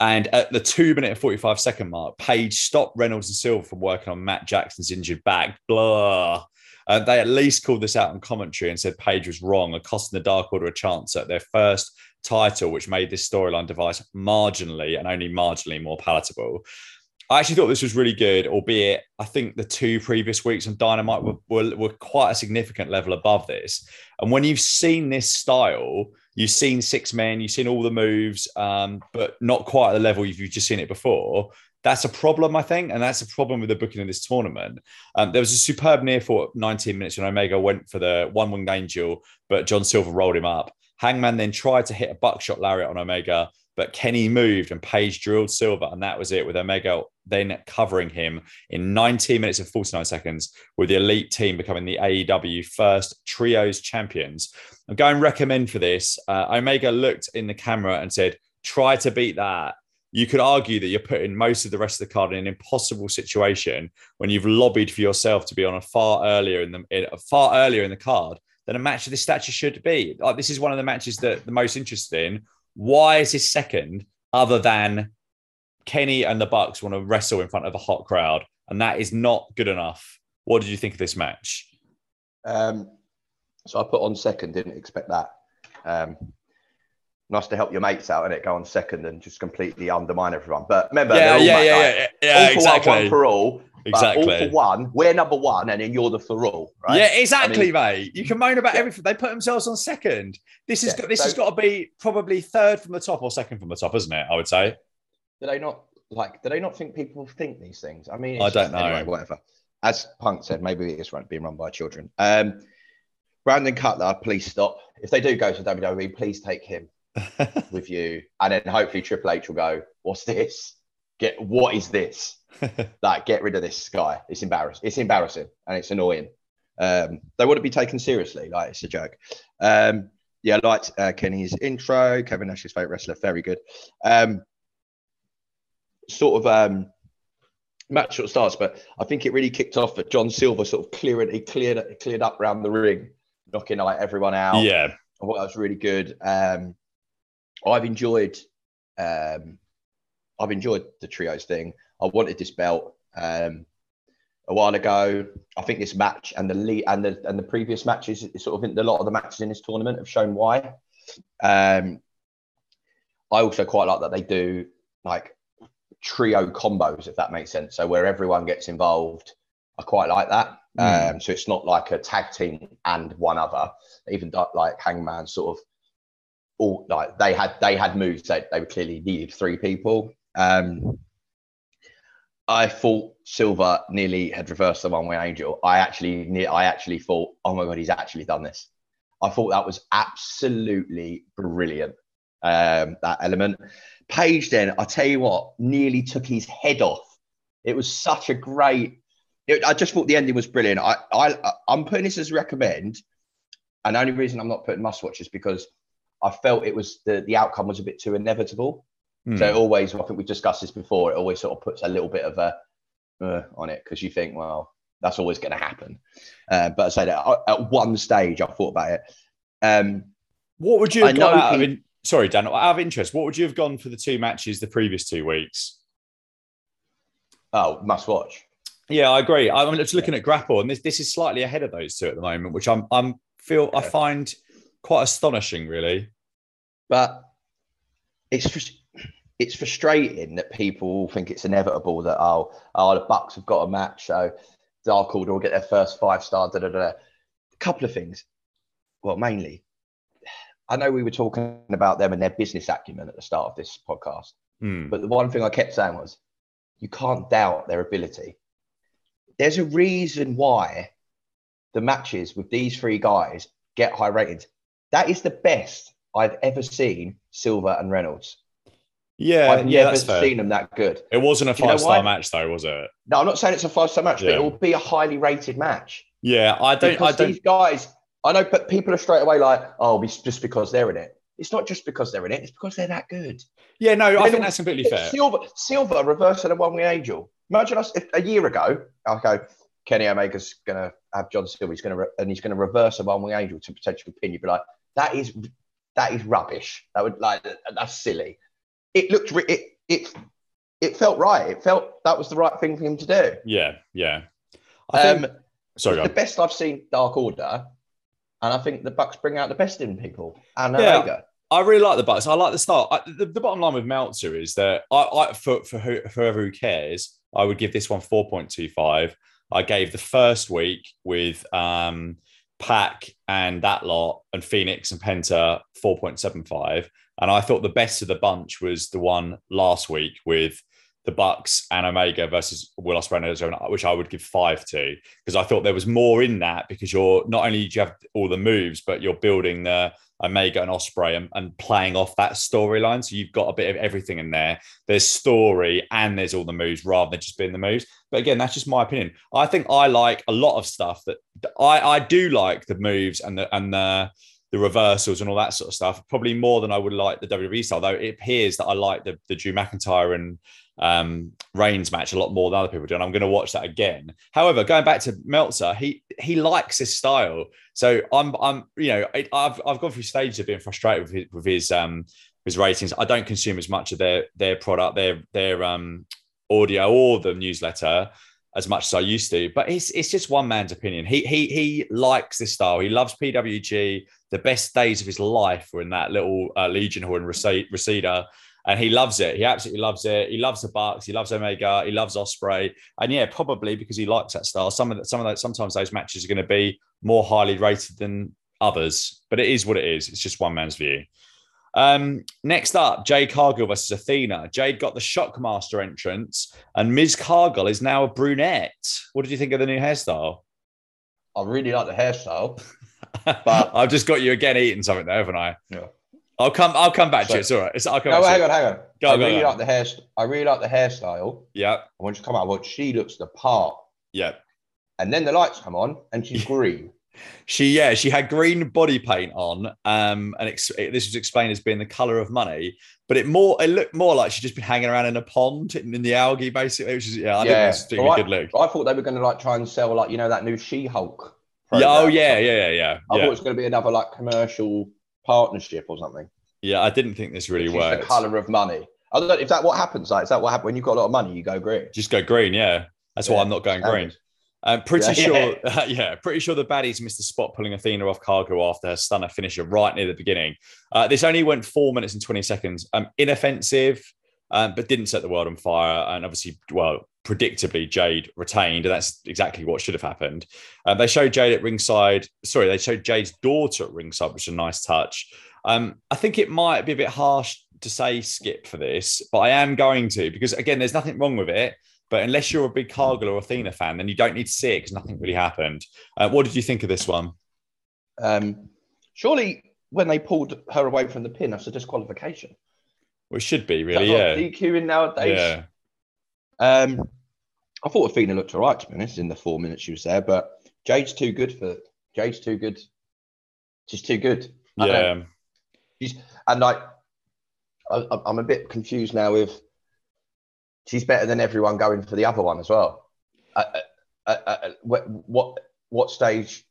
And at the two minute and 45 second mark, Page stopped Reynolds and Silver from working on Matt Jackson's injured back. Blah. Uh, they at least called this out in commentary and said Page was wrong, costing the Dark Order a chance at their first title, which made this storyline device marginally and only marginally more palatable. I actually thought this was really good, albeit I think the two previous weeks on Dynamite were, were, were quite a significant level above this. And when you've seen this style, You've seen six men, you've seen all the moves, um, but not quite at the level you've just seen it before. That's a problem, I think, and that's a problem with the booking of this tournament. Um, there was a superb near for 19 minutes when Omega went for the one winged angel, but John Silver rolled him up. Hangman then tried to hit a buckshot lariat on Omega, but Kenny moved and Page drilled Silver, and that was it. With Omega then covering him in 19 minutes and 49 seconds, with the elite team becoming the AEW first trios champions. I'm going to recommend for this. Uh, Omega looked in the camera and said, "Try to beat that." You could argue that you're putting most of the rest of the card in an impossible situation when you've lobbied for yourself to be on a far earlier in the in, far earlier in the card than a match of this stature should be. Like this is one of the matches that the most interested in why is this second other than Kenny and the Bucks want to wrestle in front of a hot crowd, and that is not good enough. What did you think of this match? Um, so I put on second, didn't expect that. Um, nice to help your mates out and it go on second and just completely undermine everyone. But remember, yeah, yeah, yeah, yeah, yeah, all exactly. One, one for all. Exactly. all for one, we're number one, and then you're the for all, right? Yeah, exactly, I mean, mate. You can moan about yeah. everything. They put themselves on second. This has yeah, got this so, has got to be probably third from the top or second from the top, isn't it? I would say. Do they not like? Do they not think people think these things? I mean, I don't know. Anyway, whatever. As Punk said, maybe it is run, being run by children. Um, Brandon Cutler, please stop. If they do go to WWE, please take him with you, and then hopefully Triple H will go. What's this? Get what is this? like, get rid of this guy. It's embarrassing. It's embarrassing and it's annoying. Um, they wouldn't be taken seriously. Like, it's a joke. Um, yeah, I liked uh, Kenny's intro. Kevin Nash's favorite wrestler. Very good. Um, sort of um, match sort of starts, but I think it really kicked off that John Silver sort of cleared he cleared cleared up around the ring, knocking like everyone out. Yeah, I thought that was really good. Um, I've enjoyed um, I've enjoyed the trios thing. I wanted this belt um, a while ago. I think this match and the lead and the and the previous matches, sort of a lot of the matches in this tournament have shown why. Um, I also quite like that they do like trio combos, if that makes sense. So where everyone gets involved, I quite like that. Mm. Um, so it's not like a tag team and one other. Even like Hangman, sort of all like they had they had moves that they were clearly needed three people. Um, I thought Silver nearly had reversed the one wing angel. I actually, I actually thought, oh my god, he's actually done this. I thought that was absolutely brilliant. Um, that element. Page then, I tell you what, nearly took his head off. It was such a great. It, I just thought the ending was brilliant. I, I, I'm putting this as recommend, and the only reason I'm not putting must watch is because I felt it was the the outcome was a bit too inevitable. Mm. So always, I think we've discussed this before. It always sort of puts a little bit of a uh, on it because you think, well, that's always going to happen. Uh, but I say that at one stage, I thought about it. Um, what would you have gone out he, of in, sorry, Dan, out of interest, what would you have gone for the two matches the previous two weeks? Oh, must watch. Yeah, I agree. I'm just looking at Grapple, and this this is slightly ahead of those two at the moment, which I'm I'm feel yeah. I find quite astonishing, really. But it's just it's frustrating that people think it's inevitable that oh, oh the Bucks have got a match, so Dark Order will get their first five star. Da, da, da. A couple of things. Well, mainly, I know we were talking about them and their business acumen at the start of this podcast, hmm. but the one thing I kept saying was, you can't doubt their ability. There's a reason why the matches with these three guys get high ratings. That is the best I've ever seen Silver and Reynolds. Yeah, I've yeah, never seen them that good. It wasn't a five star match though, was it? No, I'm not saying it's a five star match, yeah. but it will be a highly rated match. Yeah, I don't. Because I don't. These guys, I know, but people are straight away like, "Oh, it's just because they're in it." It's not just because they're in it; it's because they're that good. Yeah, no, I think that's completely fair. Silver, Silver, reversing a one wing angel. Imagine us if a year ago, I'll go. Kenny Omega's gonna have John Silver. He's gonna re- and he's gonna reverse a one wing angel to potentially pin. You'd be like, that is that is rubbish. That would like that's silly. It looked it it it felt right. It felt that was the right thing for him to do. Yeah, yeah. I think, um, sorry, the best I've seen Dark Order, and I think the Bucks bring out the best in people. And yeah, Omega. I really like the Bucks. I like the start. I, the, the, bottom line with Meltzer is that I, I for for, who, whoever who cares, I would give this one four point two five. I gave the first week with um PAC and that lot, and Fenix and Penta 4.75. And I thought the best of the bunch was the one last week with the Bucks and Omega versus Will Ospreay which I would give five to because I thought there was more in that because you're not only do you have all the moves, but you're building the Omega and Ospreay and, and playing off that storyline. So you've got a bit of everything in there. There's story and there's all the moves rather than just being the moves. But again, that's just my opinion. I think I like a lot of stuff that I, I do like the moves and the and the the reversals and all that sort of stuff, probably more than I would like the WWE style. Though it appears that I like the, the Drew McIntyre and um, Reigns match a lot more than other people do, and I'm going to watch that again. However, going back to Meltzer, he he likes his style, so I'm I'm you know I've I've gone through stages of being frustrated with his, with his um his ratings. I don't consume as much of their their product, their their um audio or the newsletter as much as I used to. But it's it's just one man's opinion. He he he likes this style. He loves PWG. The best days of his life were in that little uh, Legion Hall in Reseda and he loves it. He absolutely loves it. He loves the Bucks. He loves Omega. He loves Ospreay. And yeah, probably because he likes that style. Some of that, some of that, sometimes those matches are going to be more highly rated than others. But it is what it is. It's just one man's view. Um, next up, Jade Cargill versus Athena. Jade got the Shockmaster entrance, and Miss Cargill is now a brunette. What did you think of the new hairstyle? I really like the hairstyle. but I've just got you again eating something there, haven't I? Yeah. I'll come. I'll come back so, to it. It's all right. It's, I'll come no, hang on, hang on. Go, I go, really go. like the hair. I really like the hairstyle. Yeah. And when she come out, well, she looks the part. Yeah. And then the lights come on, and she's green. she yeah, she had green body paint on. Um, and ex- this was explained as being the color of money, but it more it looked more like she'd just been hanging around in a pond in, in the algae, basically. Which is yeah, I yeah. think it a good look. I thought they were going to like try and sell like you know that new She Hulk. Yeah, oh yeah, yeah, yeah, yeah. I thought it was going to be another like commercial partnership or something. Yeah, I didn't think this really worked. The color of money. I don't know if that what happens. Like, is that what happens when you've got a lot of money? You go green. Just go green. Yeah, that's yeah. why I'm not going green. I'm pretty yeah, sure. Yeah. yeah. pretty sure the baddies missed a spot pulling Athena off Cargill after her stunner finisher right near the beginning. Uh, this only went four minutes and 20 seconds. Um, inoffensive, um, but didn't set the world on fire. And obviously, well, predictably, Jade retained, and that's exactly what should have happened. Uh, they showed Jade at ringside. Sorry, they showed Jade's daughter at ringside, which is a nice touch. Um, I think it might be a bit harsh to say skip for this, but I am going to because again, there's nothing wrong with it. But unless you're a big Cargill or Athena fan, then you don't need to see it because nothing really happened. Uh, what did you think of this one? Um, surely, when they pulled her away from the pin, that's a disqualification. Well, it should be really, yeah. DQing nowadays. Yeah. Um, I thought Athena looked all right to be honest in the four minutes she was there, but Jade's too good for Jade's too good. She's too good. Yeah. She's and like I, I'm a bit confused now with she's better than everyone going for the other one as well. Uh, uh, uh, uh what, what what stage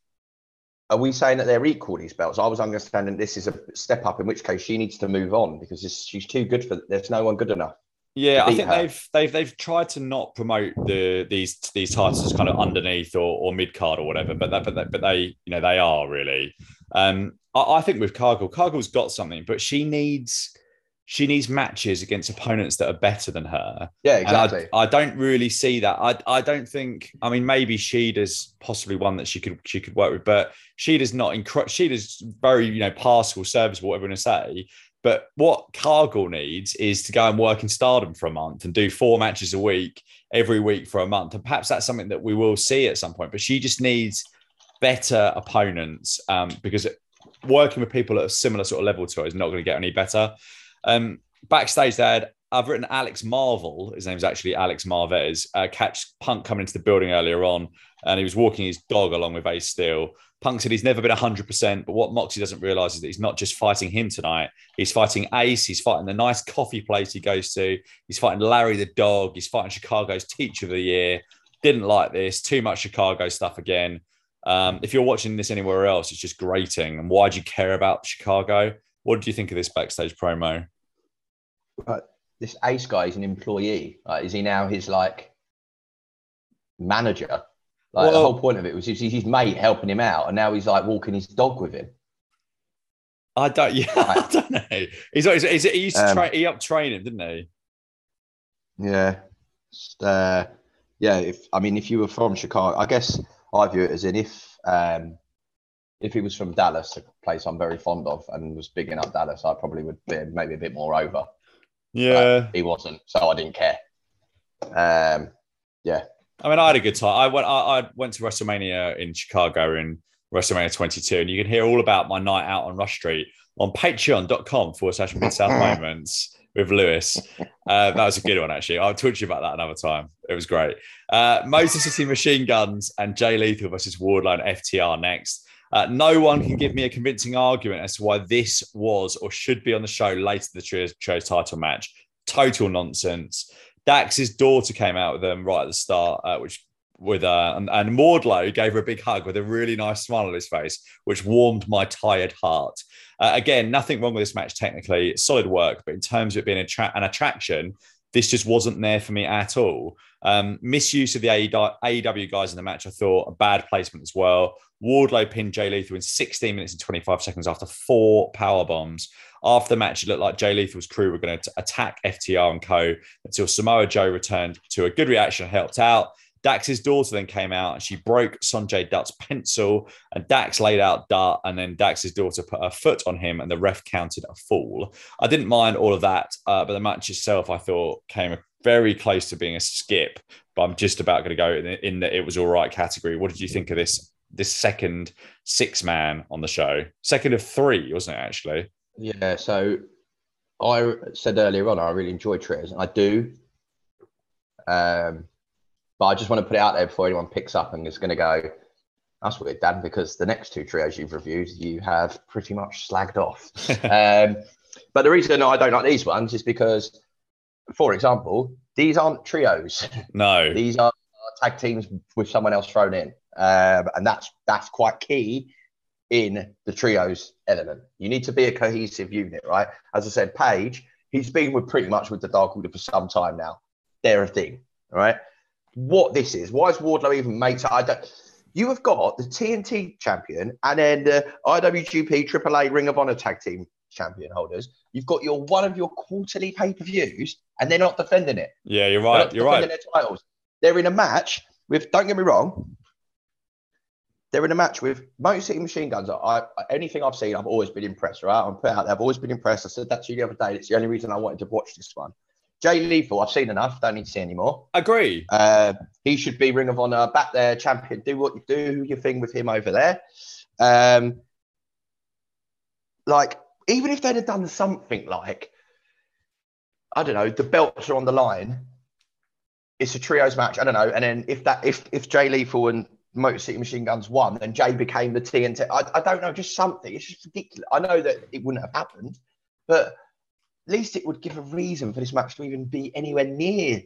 are we saying that they're equal these belts? I was understanding this is a step up, in which case she needs to move on because she's too good for. There's no one good enough. Yeah, I think her. they've they've they've tried to not promote the these these titles as kind of underneath or, or mid card or whatever, but that, but they, but they you know they are really. Um, I, I think with Cargill, Cargill's got something, but she needs she needs matches against opponents that are better than her. Yeah, exactly. I, I, don't really see that. I, I don't think. I mean, maybe Shida's possibly one that she could she could work with, but Shida's not incredible. Shida's very you know passable, serviceable, whatever you want to say. But what Cargill needs is to go and work in Stardom for a month and do four matches a week every week for a month, and perhaps that's something that we will see at some point. But she just needs better opponents um, because working with people at a similar sort of level to her is not going to get any better. Um, backstage, had I've written Alex Marvel. His name's actually Alex Marvez. Uh, catch Punk coming into the building earlier on, and he was walking his dog along with Ace Steel. Punk said he's never been 100%, but what Moxley doesn't realize is that he's not just fighting him tonight. He's fighting Ace. He's fighting the nice coffee place he goes to. He's fighting Larry the dog. He's fighting Chicago's Teacher of the Year. Didn't like this. Too much Chicago stuff again. Um, if you're watching this anywhere else, it's just grating. And why do you care about Chicago? What do you think of this backstage promo? Uh, this Ace guy is an employee. Like, is he now his like manager? Like well, the whole point of it was his, his mate helping him out, and now he's like walking his dog with him. I don't. Yeah, I don't know. He's, he's, he's he used to um, train. He up train him, didn't he? Yeah. Uh, yeah. If I mean, if you were from Chicago, I guess I view it as in if um, if he was from Dallas, a place I'm very fond of, and was bigging up Dallas, I probably would be maybe a bit more over. Yeah, But he wasn't, so I didn't care. Um, yeah, I mean, I had a good time. I went. I, I went to WrestleMania in Chicago in WrestleMania 22, and you can hear all about my night out on Rush Street on Patreon.com forward slash Mid South Moments with Lewis. Uh, that was a good one, actually. I'll talk to you about that another time. It was great. Uh, Motor City Machine Guns and Jay Lethal versus Wardlow and FTR next. Uh, no one can give me a convincing argument as to why this was or should be on the show later the trio's, trio's title match. Total nonsense. Dax's daughter came out with them right at the start, uh, which with uh, and, and gave her a big hug with a really nice smile on his face, which warmed my tired heart. Uh, again, nothing wrong with this match technically, solid work, but in terms of it being tra- an attraction, this just wasn't there for me at all. Um, misuse of the AEW guys in the match, I thought a bad placement as well. Wardlow pinned Jay Lethal in 16 minutes and 25 seconds after four power bombs. After the match, it looked like Jay Lethal's crew were going to attack FTR and Co. until Samoa Joe returned to a good reaction and helped out. Dax's daughter then came out and she broke Sonjay Dutt's pencil, and Dax laid out Dutt, and then Dax's daughter put her foot on him, and the ref counted a fall. I didn't mind all of that, uh, but the match itself I thought came very close to being a skip. But I'm just about going to go in, in the it was all right category. What did you think of this? This second six man on the show, second of three, wasn't it actually? Yeah. So I said earlier on, I really enjoy trios, and I do. Um, but I just want to put it out there before anyone picks up and is going to go, that's weird, Dan, because the next two trios you've reviewed, you have pretty much slagged off. um, but the reason I don't like these ones is because, for example, these aren't trios. No. these are tag teams with someone else thrown in. Um, and that's that's quite key in the trios element. You need to be a cohesive unit, right? As I said, Page, he's been with pretty much with the Dark Order for some time now. They're a thing, right? What this is. Why is Wardlow even made? I don't. You have got the TNT champion and then the IWGP AAA Ring of Honor tag team champion holders. You've got your one of your quarterly pay per views, and they're not defending it. Yeah, you're right. You're right. Their titles. They're in a match with. Don't get me wrong. They're in a match with Motor City Machine Guns. I, anything I've seen, I've always been impressed. Right, I'm put out there. I've always been impressed. I said that to you the other day. It's the only reason I wanted to watch this one. Jay Lethal, I've seen enough. Don't need to see anymore. Agree. Uh, he should be Ring of Honor back there, champion. Do what you do, your thing with him over there. Um, like, even if they'd have done something like, I don't know, the belts are on the line. It's a trios match. I don't know. And then if that, if if Jay Lethal and Motor City Machine Guns won, then Jay became the TNT. I, I don't know, just something. It's just ridiculous. I know that it wouldn't have happened, but least it would give a reason for this match to even be anywhere near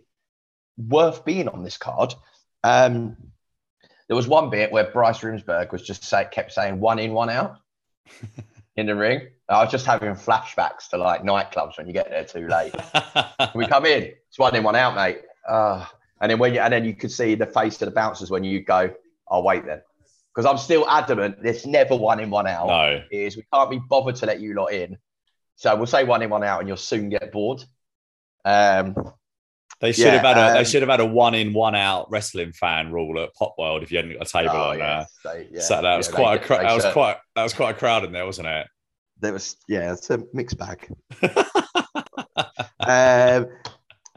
worth being on this card. Um, there was one bit where Bryce Remsburg was just say, kept saying one in, one out in the ring. I was just having flashbacks to like nightclubs when you get there too late. we come in, it's one in, one out, mate. Uh, and then when you and then you could see the face of the bouncers when you go, I'll oh, wait then. Because I'm still adamant there's never one in, one out. No. Is we can't be bothered to let you lot in. So we'll say one in, one out, and you'll soon get bored. Um, they should yeah, have had a um, they should have had a one in, one out wrestling fan rule at Pop World if you hadn't got a table oh, on yeah, there. They, yeah, so that was quite a that was quite that was quite a crowd in there, wasn't it? There was yeah, it's a mixed bag. um,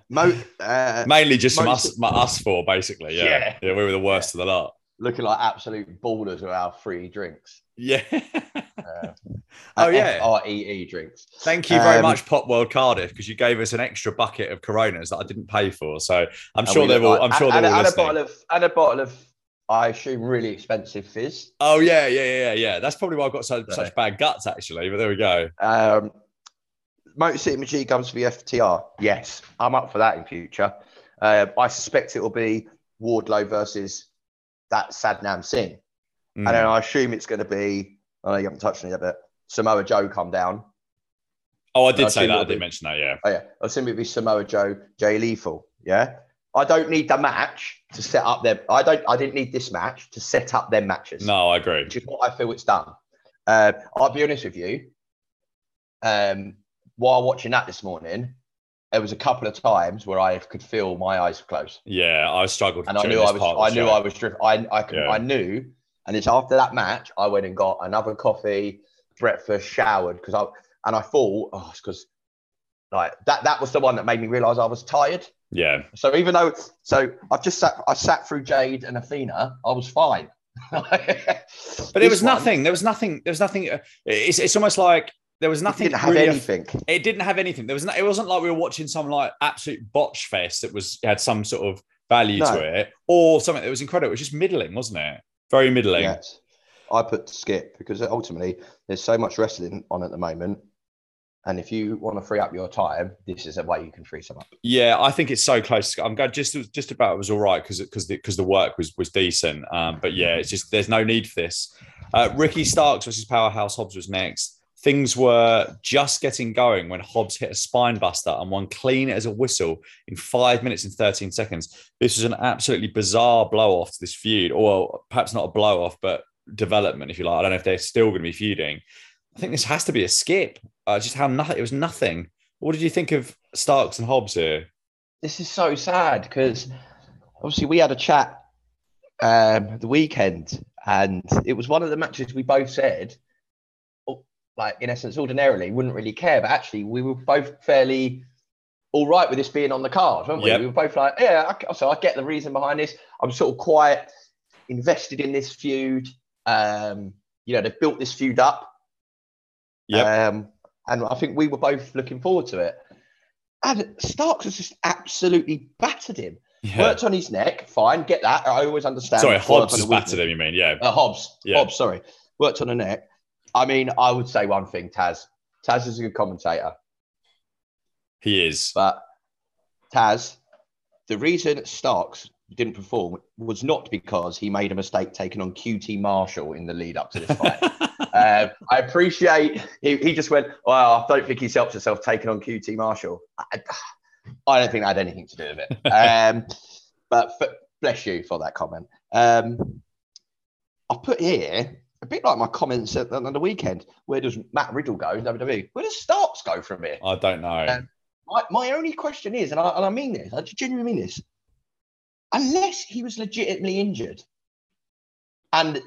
mo- uh, Mainly just us, us four, basically. Yeah. yeah, we were the worst of the lot. Looking like absolute ballers with our free drinks. Yeah. uh, oh yeah. R E E drinks. Thank you very um, much, Pop World Cardiff, because you gave us an extra bucket of Coronas that I didn't pay for. So I'm sure they're all. I'm sure they're and, all and a bottle of and a bottle of. I assume really expensive fizz. Oh yeah, yeah, yeah, yeah. That's probably why I've got so, such bad guts, actually. But there we go. Um, Motor City MG comes for the FTR. Yes, I'm up for that in future. Uh, I suspect it will be Wardlow versus that Satnam Singh. Mm. And then I assume it's going to be, I know you haven't touched on it yet, but Samoa Joe come down. Oh, I did I say that. I did mention that, yeah. Oh, yeah. I assume it'd be Samoa Joe, Jay Lethal. Yeah. I don't need the match to set up their. I don't. I didn't need this match to set up their matches. No, I agree. Which is what I feel it's done. Uh, I'll be honest with you. Um, while watching that this morning, there was a couple of times where I could feel my eyes closed. Yeah, I struggled, and I knew I was. I knew I was driven. I I, could, yeah. I knew And it's after that match, I went and got another coffee, breakfast, showered because I and I thought, oh, it's because like that that was the one that made me realise I was tired. Yeah. So even though so I've just sat I sat through Jade and Athena, I was fine. but it was one, nothing. There was nothing. There was nothing. Uh, it's, it's almost like there was nothing. It didn't have really anything. it didn't have anything. There was. No, it wasn't like we were watching some like absolute botch fest that was had some sort of value no. to it, or something that was incredible. It was just middling, wasn't it? Very middling. Yes. I put skip because ultimately there's so much wrestling on at the moment. And if you want to free up your time, this is a way you can free some up. Yeah, I think it's so close. I'm going just just about it was all right because because the, because the work was was decent. Um, but yeah, it's just there's no need for this. Uh, Ricky Starks versus Powerhouse Hobbs was next. Things were just getting going when Hobbs hit a spine buster and won clean as a whistle in five minutes and 13 seconds. This was an absolutely bizarre blow off to this feud, or perhaps not a blow off, but development, if you like. I don't know if they're still going to be feuding. I think this has to be a skip. Uh, just how nothing. It was nothing. What did you think of Starks and Hobbs here? This is so sad because obviously we had a chat um, the weekend, and it was one of the matches we both said, like in essence, ordinarily wouldn't really care, but actually we were both fairly all right with this being on the card, weren't we? Yep. We were both like, yeah, I, so I get the reason behind this. I'm sort of quite invested in this feud. Um, you know, they've built this feud up. Yeah. Um, and I think we were both looking forward to it. And Starks has just absolutely battered him. Yeah. Worked on his neck, fine, get that. I always understand. Sorry, Hobbs has battered him, you mean? Yeah. Uh, Hobbs. Yeah. Hobbs, sorry. Worked on the neck. I mean, I would say one thing, Taz. Taz is a good commentator. He is. But Taz, the reason Starks didn't perform was not because he made a mistake taking on QT Marshall in the lead up to this fight. uh, I appreciate he, he just went, well, I don't think he's helped himself taking on QT Marshall. I, I, don't think that had anything to do with it. Um, but for, bless you for that comment. Um, I've put here a bit like my comments on the weekend. Where does Matt Riddle go in WWE? Where does Starks go from here? I don't know. Um, my, my only question is, and I, and I mean this, I genuinely mean this unless he was legitimately injured and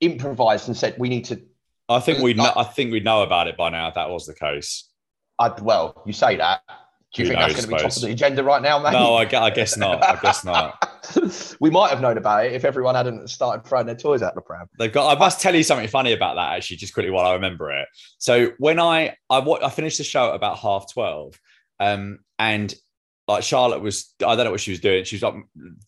improvised and said, "We need to." I think we know. I think we know about it by now. If that was the case. I, well, you say that. Do you Who think knows, that's going to be top of the agenda right now, mate? No, I, I guess not. I guess not. we might have known about it if everyone hadn't started throwing their toys out the pram. They've got. I must tell you something funny about that. Actually, just quickly while I remember it. So when I I, I finished the show at about half twelve, um, and like Charlotte was, I don't know what she was doing. She was like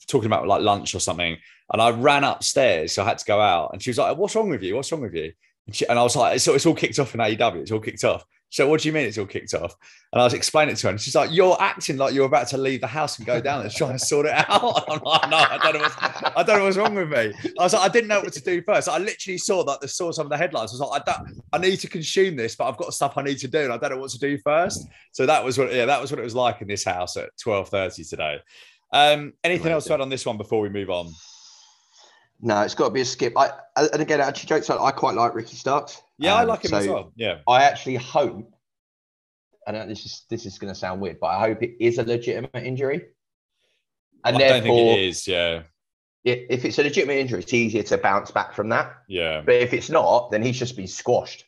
talking about like lunch or something. And I ran upstairs, so I had to go out. And she was like, What's wrong with you? What's wrong with you? And, she, and I was like, it's, it's all kicked off in AEW. It's all kicked off. So what do you mean it's all kicked off? And I was explaining it to her, and she's like, "You're acting like you're about to leave the house and go down and try and sort it out." I'm like, "No, I don't know. What's, I don't know what's wrong with me." I was like, "I didn't know what to do first. I literally saw that. Saw some of the headlines. I was like, "I don't. I need to consume this, but I've got stuff I need to do, and I don't know what to do first. So that was what. Yeah, that was what it was like in this house at 12:30 today. Um, anything else to add on this one before we move on? No, it's got to be a skip. I and again, actually, jokes. I quite like Ricky Starks. Yeah, um, I like him so as well. Yeah, I actually hope I know this is this is going to sound weird, but I hope it is a legitimate injury. And I therefore, don't think it is. Yeah. If it's a legitimate injury, it's easier to bounce back from that. Yeah. But if it's not, then he's just been squashed.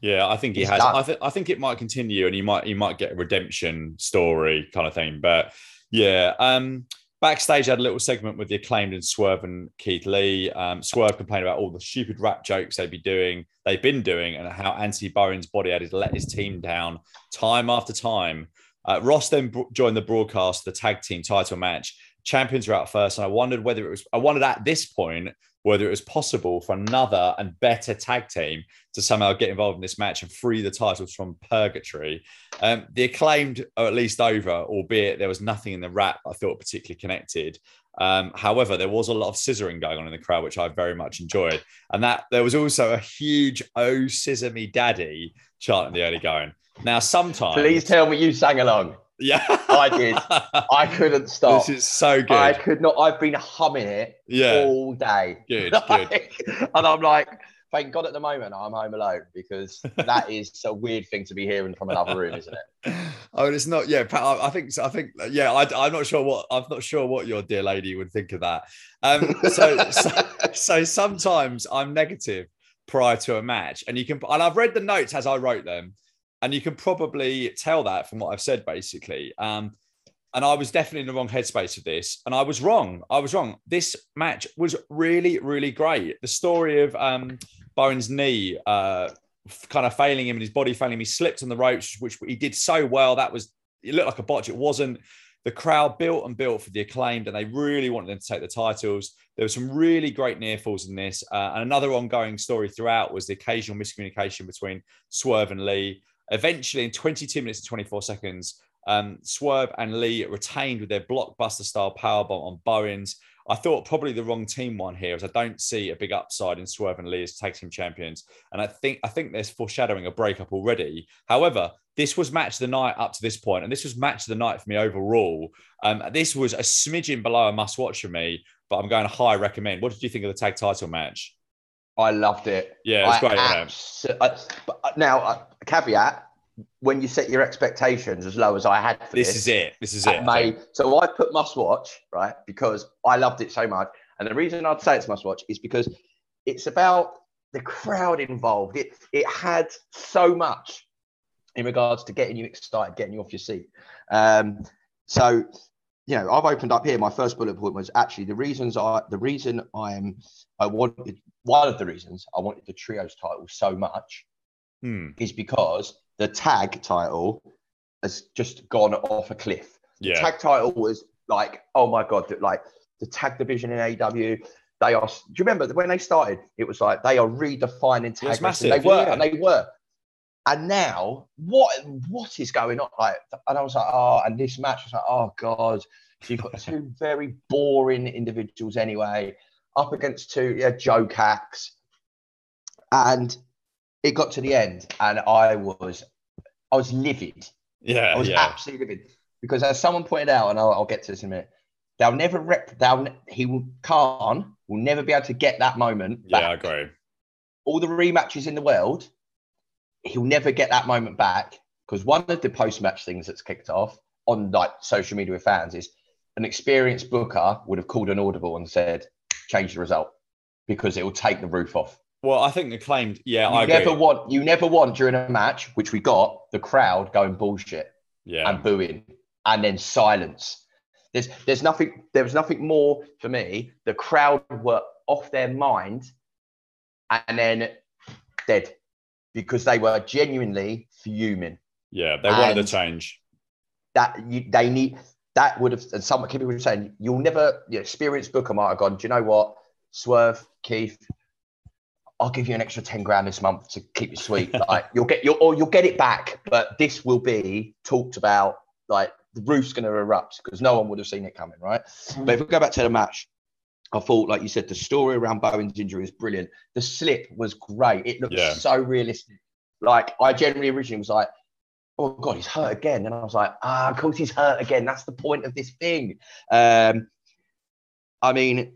Yeah, I think he He's has. I, th- I think it might continue, and he might he might get a redemption story kind of thing. But yeah, um, Backstage, had a little segment with the acclaimed and Swerve and Keith Lee. Um, Swerve complained about all the stupid rap jokes they'd be doing, they've been doing, and how Anthony Bowens' body had let his team down time after time. Uh, Ross then joined the broadcast, the tag team title match. Champions were out first, and I wondered whether it was. I wondered at this point whether it was possible for another and better tag team to somehow get involved in this match and free the titles from purgatory. Um, the acclaimed are at least over, albeit there was nothing in the rap I thought particularly connected. Um, however, there was a lot of scissoring going on in the crowd, which I very much enjoyed. And that there was also a huge "Oh Scissor Me Daddy" chant in the early going. Now, sometimes please tell me you sang along. Yeah, I did. I couldn't stop. This is so good. I could not. I've been humming it yeah. all day. Good, good. and I'm like, thank God at the moment I'm home alone because that is a weird thing to be hearing from another room, isn't it? Oh, it's not. Yeah, I think. I think. Yeah, I, am not sure what. I'm not sure what your dear lady would think of that. Um, so, so, so sometimes I'm negative prior to a match, and you can. And I've read the notes as I wrote them, and you can probably tell that from what I've said, basically. Um, and I was definitely in the wrong headspace of this. And I was wrong. I was wrong. This match was really, really great. The story of um, Bowen's knee uh, kind of failing him and his body failing him, he slipped on the ropes, which he did so well. That was, it looked like a botch. It wasn't. The crowd built and built for the acclaimed, and they really wanted them to take the titles. There were some really great near falls in this. Uh, and another ongoing story throughout was the occasional miscommunication between Swerve and Lee. Eventually, in 22 minutes and 24 seconds, um, Swerve and Lee retained with their blockbuster style powerbomb on Bowens. I thought probably the wrong team won here, as I don't see a big upside in Swerve and Lee as tag team champions, and I think I think there's foreshadowing a breakup already. However, this was match of the night up to this point, and this was match of the night for me overall. Um, this was a smidgen below a must watch for me, but I'm going to high recommend. What did you think of the tag title match? I loved it. Yeah, it was great. Abs- I, now, uh, caveat: when you set your expectations as low as I had for this, this is it. This is it. May, so I put must watch right because I loved it so much, and the reason I'd say it's must watch is because it's about the crowd involved. It it had so much in regards to getting you excited, getting you off your seat. Um, so you know, I've opened up here. My first bullet point was actually the reasons I the reason I am I wanted one of the reasons I wanted the trios title so much hmm. is because the tag title has just gone off a cliff. The tag title was like, oh my god, like the tag division in AW. They are. Do you remember when they started? It was like they are redefining tag. Massive, they were, yeah. and they were. And now, what what is going on? Like, and I was like, oh, and this match was like, oh god. So you've got two very boring individuals anyway, up against two yeah, Joe Cax. And it got to the end and I was I was livid. Yeah, I was yeah. absolutely livid because as someone pointed out, and I'll, I'll get to this in a minute, they'll never rep. They'll he will Khan will never be able to get that moment. Yeah. I agree. All the rematches in the world, he'll never get that moment back because one of the post-match things that's kicked off on like social media with fans is an experienced booker would have called an audible and said, change the result because it will take the roof off. Well, I think the claimed, yeah, you I never agree. want you never want during a match, which we got, the crowd going bullshit yeah. and booing and then silence. There's there's nothing there was nothing more for me. The crowd were off their mind and then dead because they were genuinely fuming. Yeah, they wanted And- to change. That you, they need that would have and some people were saying you'll never you know, experienced booker might have gone, do you know what? Swerve, Keith, I'll give you an extra 10 grand this month to keep you sweet. Like you'll get you'll or you'll get it back, but this will be talked about like the roof's gonna erupt because no one would have seen it coming, right? But if we go back to the match, I thought, like you said, the story around Bowen's injury is brilliant. The slip was great. It looked Yeah. so realistic. Like I generally originally was like, oh god, he's hurt again. And I was like, ah, of course he's hurt again. That's the point of this thing. Um, I mean,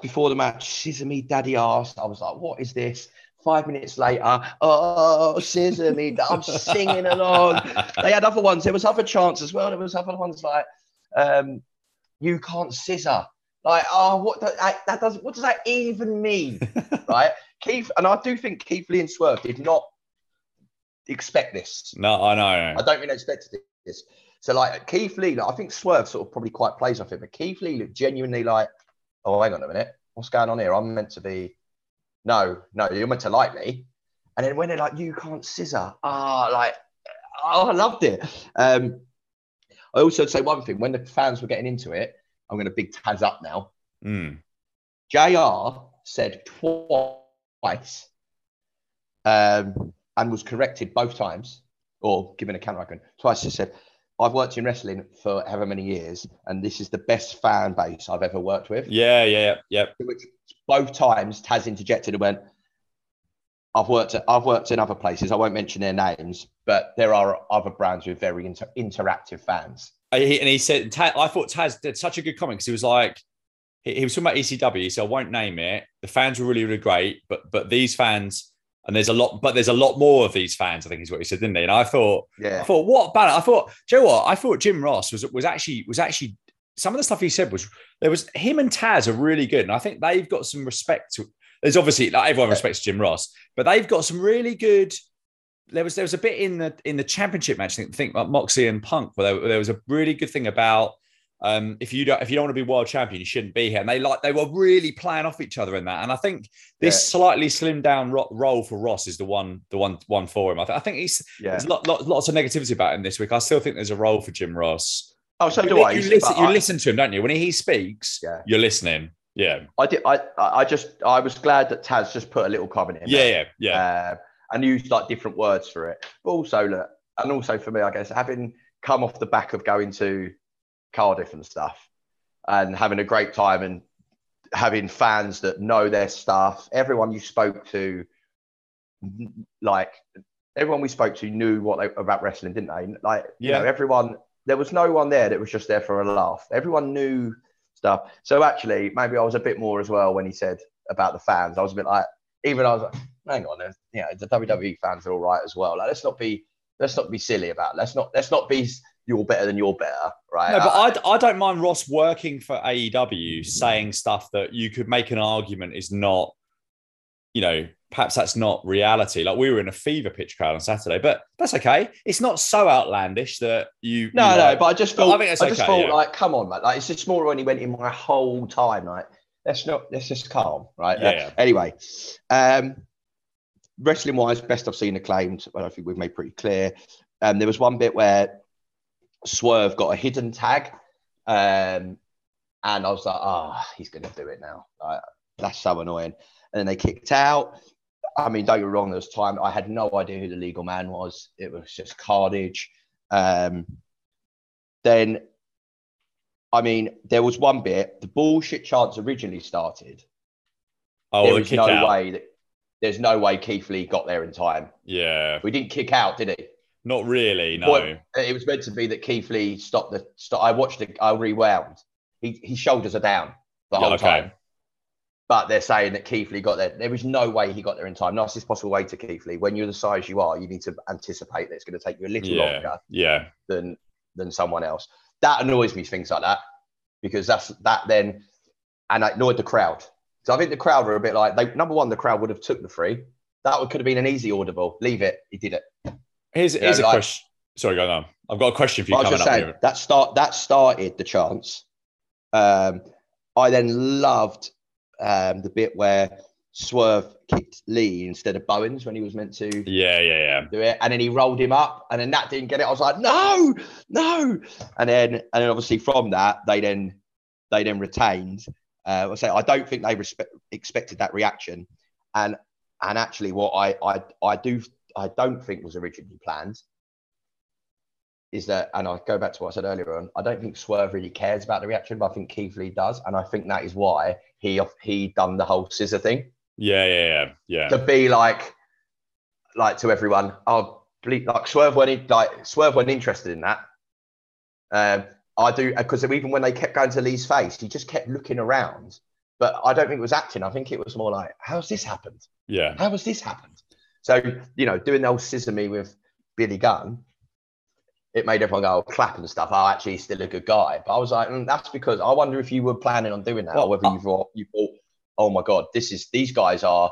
before the match, scissor me, daddy asked. I was like, what is this? Five minutes later, oh, scissor me, I'm singing along. They had other ones. There was other chants as well. There was other ones like, um, you can't scissor. Like, oh, what I, that does? What does that even mean, right? Keith, and I do think Keith Lee and Swerve did not expect this. No, I know. I don't really expect this. So like Keith Lee, like, I think Swerve sort of probably quite plays off it, but Keith Lee looked genuinely like, oh, hang on a minute, what's going on here? I'm meant to be, no, no, you're meant to like me. And then when they're like, you can't scissor, ah, like, oh, I loved it. Um, I also say one thing: when the fans were getting into it, I'm going to big Taz up now. Mm. JR said twice um, and was corrected both times or given a counter icon. Twice he said, I've worked in wrestling for however many years, and this is the best fan base I've ever worked with. Yeah, yeah, yeah. Which both times Taz interjected and went, I've worked at, I've worked in other places. I won't mention their names, but there are other brands with very inter- interactive fans. Uh, he- and he said, I thought Taz did such a good comment because he was like, he, he was talking about ECW, so I won't name it. The fans were really, really great, but but these fans, and there's a lot, but there's a lot more of these fans. I think is what he said, didn't he? And I thought, Yeah. I thought, what about? I thought, Joe, you know what? I thought Jim Ross was was actually was actually some of the stuff he said was there was him and Taz are really good, and I think they've got some respect. To, there's obviously like everyone respects Jim Ross, but they've got some really good. There was there was a bit in the in the championship match. I think, think about Moxley and Punk, where there, there was a really good thing about um, if you don't if you don't want to be world champion, you shouldn't be here. And they like they were really playing off each other in that. And I think this Yeah. slightly slimmed down ro- role for Ross is the one the one one for him. I, th- I think he's Yeah. there's lot, lot, lots of negativity about him this week. I still think there's a role for Jim Ross. Oh, so You, do li- I. you You listen, you I- listen to him, don't you? When he speaks, Yeah. you're listening. Yeah, I did. I I just I was glad that Taz just put a little comment in. yeah, there. yeah, yeah. uh, and used like different words for it. But also, look, and also for me, I guess having come off the back of going to Cardiff and stuff, and having a great time, and having fans that know their stuff. Everyone you spoke to, like everyone we spoke to, knew what they about wrestling, didn't they? Like, you Yeah. know, everyone. There was no one there that was just there for a laugh. Everyone knew stuff. So actually, maybe I was a bit more as well when he said about the fans. I was a bit like, even I was like, hang on, you know, the WWE fans are all right as well. Like, let's not be, let's not be silly about. It. Let's not, let's not be you're better than you're better, right? No, but I, I don't mind Ross working for AEW saying stuff that you could make an argument is not, you know, perhaps that's not reality. Like we were in a fever pitch crowd on Saturday, but that's okay. It's not so outlandish that you. no, you no, but I just I felt, I, think that's just okay, felt yeah. like, come on. Like it's just more when he went in my whole time. Like, let's not, let's just calm, right? Yeah, Uh, yeah. anyway, um, wrestling wise, best I've seen acclaimed. Well, I think we've made pretty clear. Um, there was one bit where Swerve got a hidden tag, um, and I was like, ah, he's going to do it now. Like, that's so annoying. And then they kicked out. I mean, don't get wrong. There was time I had no idea who the legal man was. It was just carnage. Um, then, I mean, there was one bit. The bullshit chance originally started. oh, there was no out. way that there's no way Keith Lee got there in time. Yeah, We didn't kick out, did he? Not really. No. What- uh, it was meant to be that Keith Lee stopped the. Stop, I watched it. I rewound. He his shoulders are down the Yeah, whole okay. time. But they're saying that Keith Lee got there. There was no way he got there in time. Nicest possible way to Keith Lee. When you're the size you are, you need to anticipate that it's going to take you a little Yeah, longer yeah, than than someone else. That annoys me. Things like that because that's that then, and I annoyed the crowd. So I think the crowd were a bit like they, number one, the crowd would have took the free. That would, could have been an easy audible. Leave it. He did it. Here's, here's a like- question. Sorry, go on. I've got a question for you coming up. saying here. that start that started the chance. Um, I then loved um, the bit where Swerve kicked Lee instead of Bowens when he was meant to Yeah, yeah, yeah. do it, and then he rolled him up, and then that didn't get it. I was like, no, no, and then and then obviously from that they then they then retained. Uh, I say I don't think they respect, expected that reaction, and and actually what I I I do I don't think was originally planned is that, and I go back to what I said earlier on. I don't think Swerve really cares about the reaction, but I think Keith Lee does, and I think that is why he he done the whole scissor thing Yeah, yeah, yeah, yeah. to be like, like to everyone. Oh, ble- like Swerve weren't like Swerve weren't interested in that. Um, I do because even when they kept going to Lee's face, he just kept looking around. But I don't think it was acting. I think it was more like, how's this happened? yeah. How has this happened? So you know, doing the whole scissor me with Billy Gunn, it made everyone go oh, clap and stuff. Oh, actually, he's still a good guy. But I was like, mm, that's because I wonder if you were planning on doing that, Well, or whether you thought you thought, oh my god, this is these guys are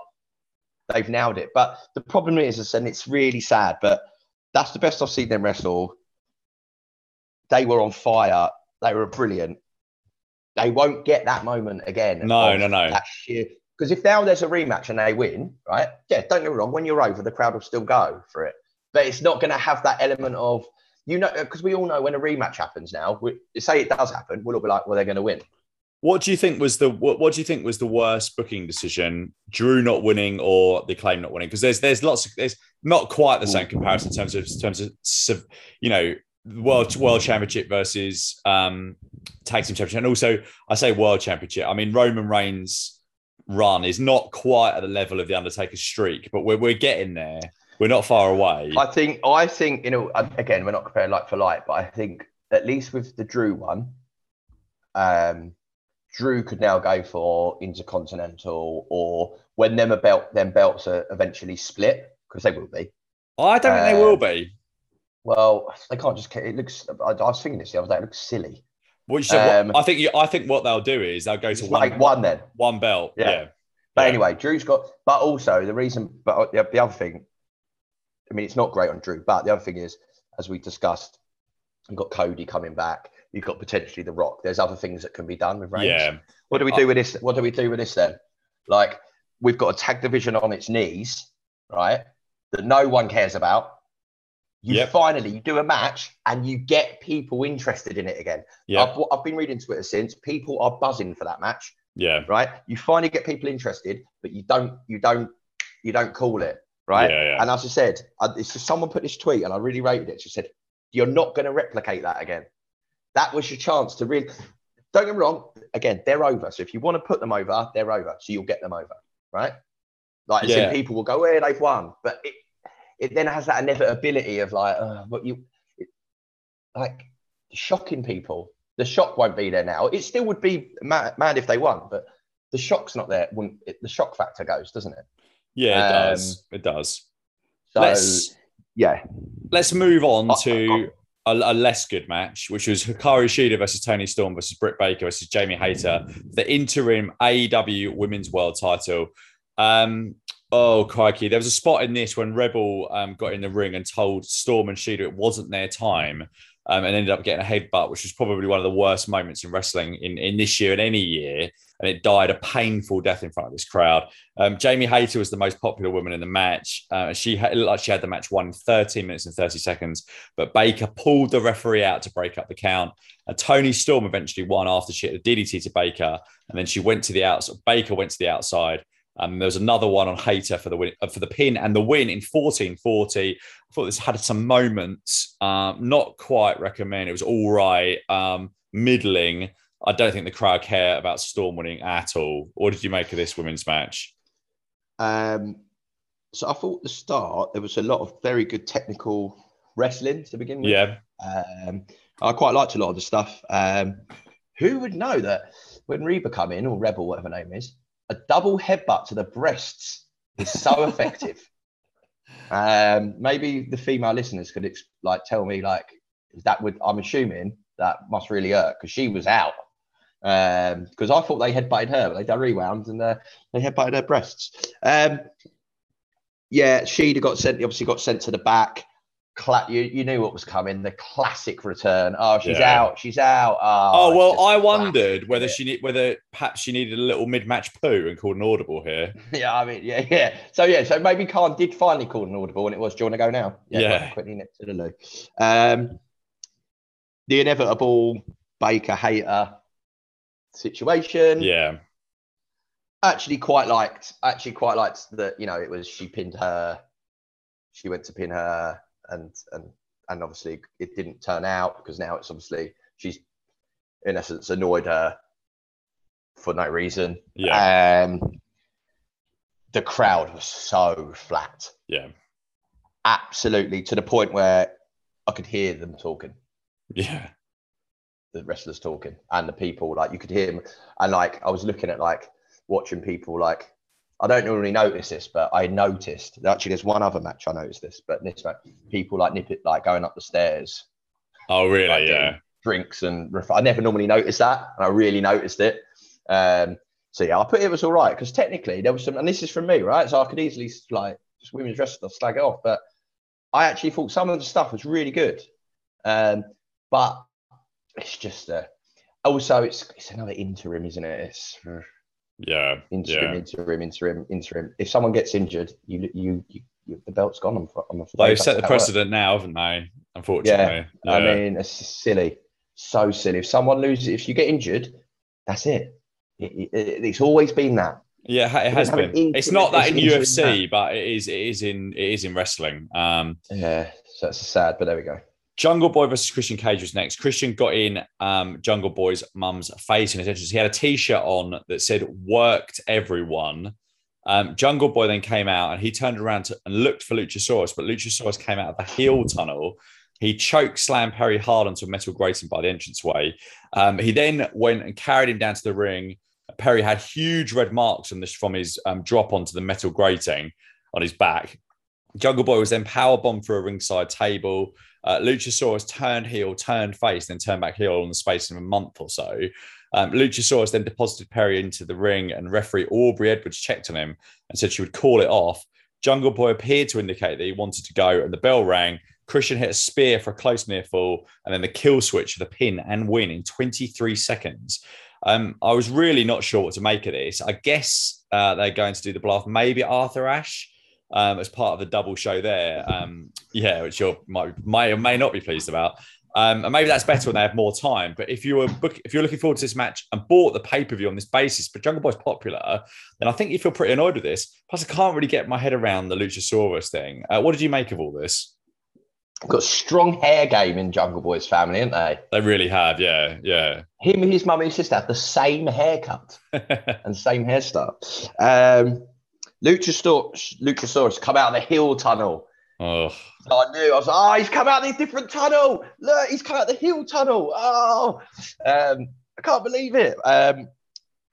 they've nailed it. But the problem is, and it's really sad, but that's the best I've seen them wrestle. They were on fire. They were brilliant. They won't get that moment again. No, no, no. That sheer because if now there's a rematch and they win, right? Yeah, don't get me wrong. When you're over, the crowd will still go for it, but it's not going to have that element of you know because we all know when a rematch happens now. We, say it does happen, we'll all be like, well, they're going to win. What do you think was the what, what do you think was the worst booking decision? Drew not winning or the claim not winning? Because there's there's lots of there's not quite the same comparison in terms of in terms of you know world world championship versus um tag team championship, and also I say world championship. I mean Roman Reigns' run is not quite at the level of the Undertaker's streak, but we're we're getting there. We're not far away. I think I think you know again we're not comparing like for like, but I think at least with the Drew one, um, Drew could now go for Intercontinental, or when them belt them belts are eventually split because they will be. I don't think they will be. Well, they can't just. It looks. I, I was thinking this the other day. It looks silly. Which um, I think. You, I think what they'll do is they'll go to one, like one then one belt. Yeah. yeah. But yeah. anyway, Drew's got. But also the reason. But the, the other thing. I mean, it's not great on Drew. But the other thing is, as we discussed, you've got Cody coming back. You've got potentially The Rock. There's other things that can be done with Reigns. Yeah. What do we do with this? What do we do with this then? Like, we've got a tag division on its knees, right? That no one cares about you yep. finally you do a match and you get people interested in it again. Yeah, I've, I've, been reading Twitter since. People are buzzing for that match. Yeah, right. You finally get people interested, but you don't, you don't, you don't call it right. Yeah, yeah. And as I said, I, it's just someone put this tweet and I really rated it. She said, "You're not going to replicate that again. That was your chance to really." Don't get me wrong. Again, they're over. So if you want to put them over, they're over. So you'll get them over, right? Like, yeah. people will go, "Hey, they've won," but it, it then has that inevitability of like, uh, what you it, like shocking people. The shock won't be there now. It still would be mad, mad if they won, but the shock's not there. When it, the shock factor goes, doesn't it? Yeah, it um, does. It does. So, let's yeah, let's move on to a, a, less good match, which was Hikaru Shida versus Toni Storm versus Britt Baker versus Jamie Hayter, the interim AEW Women's World Title. Um, Oh, crikey. There was a spot in this when Rebel um, got in the ring and told Storm and Shida it wasn't their time um, and ended up getting a headbutt, which was probably one of the worst moments in wrestling in, in this year and any year. And it died a painful death in front of this crowd. Um, Jamie Hayter was the most popular woman in the match. Uh, she had, looked like she had the match won in 13 minutes and 30 seconds, but Baker pulled the referee out to break up the count. And Toni Storm eventually won after she hit a DDT to Baker. And then she went to the outside. Baker went to the outside um, there was another one on Hayter for the win, uh, for the pin and the win in 1440. I thought this had some moments, um, not quite recommend. It was all right, um, middling. I don't think the crowd care about Storm winning at all. What did you make of this women's match? Um, so I thought the start there was a lot of very good technical wrestling to begin with. Yeah. Um, I quite liked a lot of the stuff. Um, who would know that when Reba come in or Rebel, whatever name is, a double headbutt to the breasts is so effective. Um, maybe the female listeners could like tell me like that would I'm assuming that must really hurt because she was out. Because um, I thought they headbutted her, but they done rewound and uh, they headbutted her breasts. Um, yeah, she'd got sent. Obviously, got sent to the back cla- you, you knew what was coming. The classic return. Oh, she's yeah. out. She's out. Oh, oh well, I wondered whether she need, whether perhaps she needed a little mid-match poo and called an audible here. Yeah, I mean, yeah, yeah. So yeah, so maybe Khan did finally call an audible, and it was. Do you want to go now? Yeah. yeah. Quickly next to the loo. Um, the inevitable Baker Hayter situation. Yeah. Actually, quite liked. Actually, quite liked that. You know, it was she pinned her. She went to pin her and and and obviously it didn't turn out because now it's obviously she's in essence annoyed her for no reason. Yeah. Um, the crowd was so flat. Yeah. Absolutely to the point where I could hear them talking. Yeah. The wrestlers talking and the people like you could hear them and like I was looking at like watching people like I don't normally notice this, but I noticed actually there's one other match I noticed this, but this match, people like nip it like going up the stairs. Oh really? Like, yeah. Drinks and ref- I never normally notice that, and I really noticed it. Um, so yeah, I put it was all right because technically there was some, and this is from me, right? So I could easily like just women's wrestling slag it off, but I actually thought some of the stuff was really good. Um, but it's just uh, also it's it's another interim, isn't it? It's yeah. Interim, yeah. interim, interim, interim. If someone gets injured, you you, you, you the belt's gone. On, the They've set the precedent now, haven't they? Unfortunately. Yeah. yeah. I mean, it's silly, so silly. If someone loses, if you get injured, that's it. it, it it's always been that. Yeah, it has been. It's not that in UFC, that. but it is. It is in. It is in wrestling. Um, yeah, so it's sad, but there we go. Jungle Boy versus Christian Cage was next. Christian got in um, Jungle Boy's mum's face in his entrance. He had a T-shirt on that said "Worked everyone." Um, Jungle Boy then came out and he turned around to, and looked for Luchasaurus, but Luchasaurus came out of the heel tunnel He choked slammed Perry hard onto a metal grating by the entranceway. Um, he then went and carried him down to the ring. Perry had huge red marks on this from his um, drop onto the metal grating on his back. Jungle Boy was then power bombed through a ringside table. Uh, Luchasaurus turned heel, turned face, then turned back heel in the space of a month or so. Um, Luchasaurus then deposited Perry into the ring, and referee Aubrey Edwards checked on him and said she would call it off. Jungle Boy appeared to indicate that he wanted to go, and the bell rang. Christian hit a spear for a close near fall, and then the kill switch for the pin and win in 23 seconds. Um, I was really not sure what to make of this. I guess uh, they're going to do the bluff, maybe Arthur Ashe um, as part of the double show there. Um, yeah, which you might may or may not be pleased about. Um, and maybe that's better when they have more time. But if you were book, if you're looking forward to this match and bought the pay per view on this basis, but Jungle Boy's popular, then I think you feel pretty annoyed with this. Plus, I can't really get my head around the Luchasaurus thing. Uh, what did you make of all this? Got strong hair game in Jungle Boy's family, haven't they? They really have, yeah, yeah. Him and his mum and his sister have the same haircut and same hairstyle. Um, Luchasaurus, Luchasaurus come out of the heel tunnel. Oh. So I knew. I was like, oh, he's come out of the different tunnel. Look, he's come out the heel tunnel. Oh, um, I can't believe it. Um,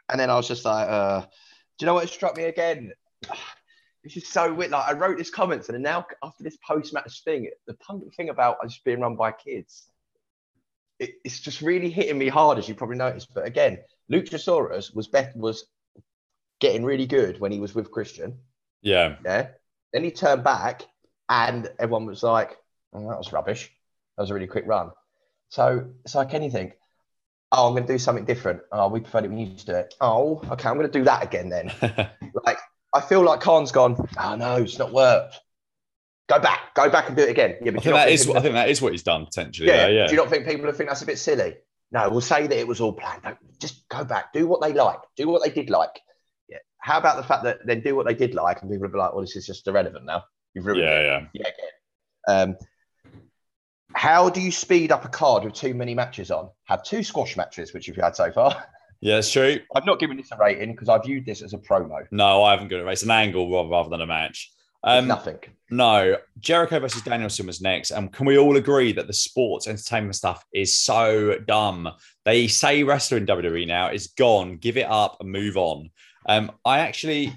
and then I was just like, uh, do you know what struck me again? This is so weird. Like I wrote this comments, and now after this post-match thing, the punk thing about us being run by kids, it, it's just really hitting me hard, as you probably noticed. But again, Luchasaurus was Beth was getting really good when he was with Christian. Yeah. Yeah. Then he turned back and everyone was like, oh, that was rubbish. That was a really quick run. So it's like anything. Oh, I'm going to do something different. Oh, we preferred it when you used to do it. Oh, okay, I'm going to do that again then. like, I feel like Khan's gone, oh, no, it's not worked. Go back, go back and do it again. Yeah, but I think, that is, I think that is what he's done potentially. Yeah, yeah. Do you not think people think that's a bit silly? No, we'll say that it was all planned. No, just go back, do what they like, do what they did like. How about the fact that they do what they did like, and people will be like, "Well, this is just irrelevant now." You've ruined yeah, it. Yeah, yeah. Um, how do you speed up a card with too many matches on? Have two squash matches, which you've had so far. Yeah, it's true. I've not given this a rating because I viewed this as a promo. No, I haven't given it. a It's an angle rather, rather than a match. Um, nothing. No, Jericho versus Danielson was next. And um, can we all agree that the sports entertainment stuff is so dumb? They say wrestler in WWE now is gone. Give it up and move on. Um, I actually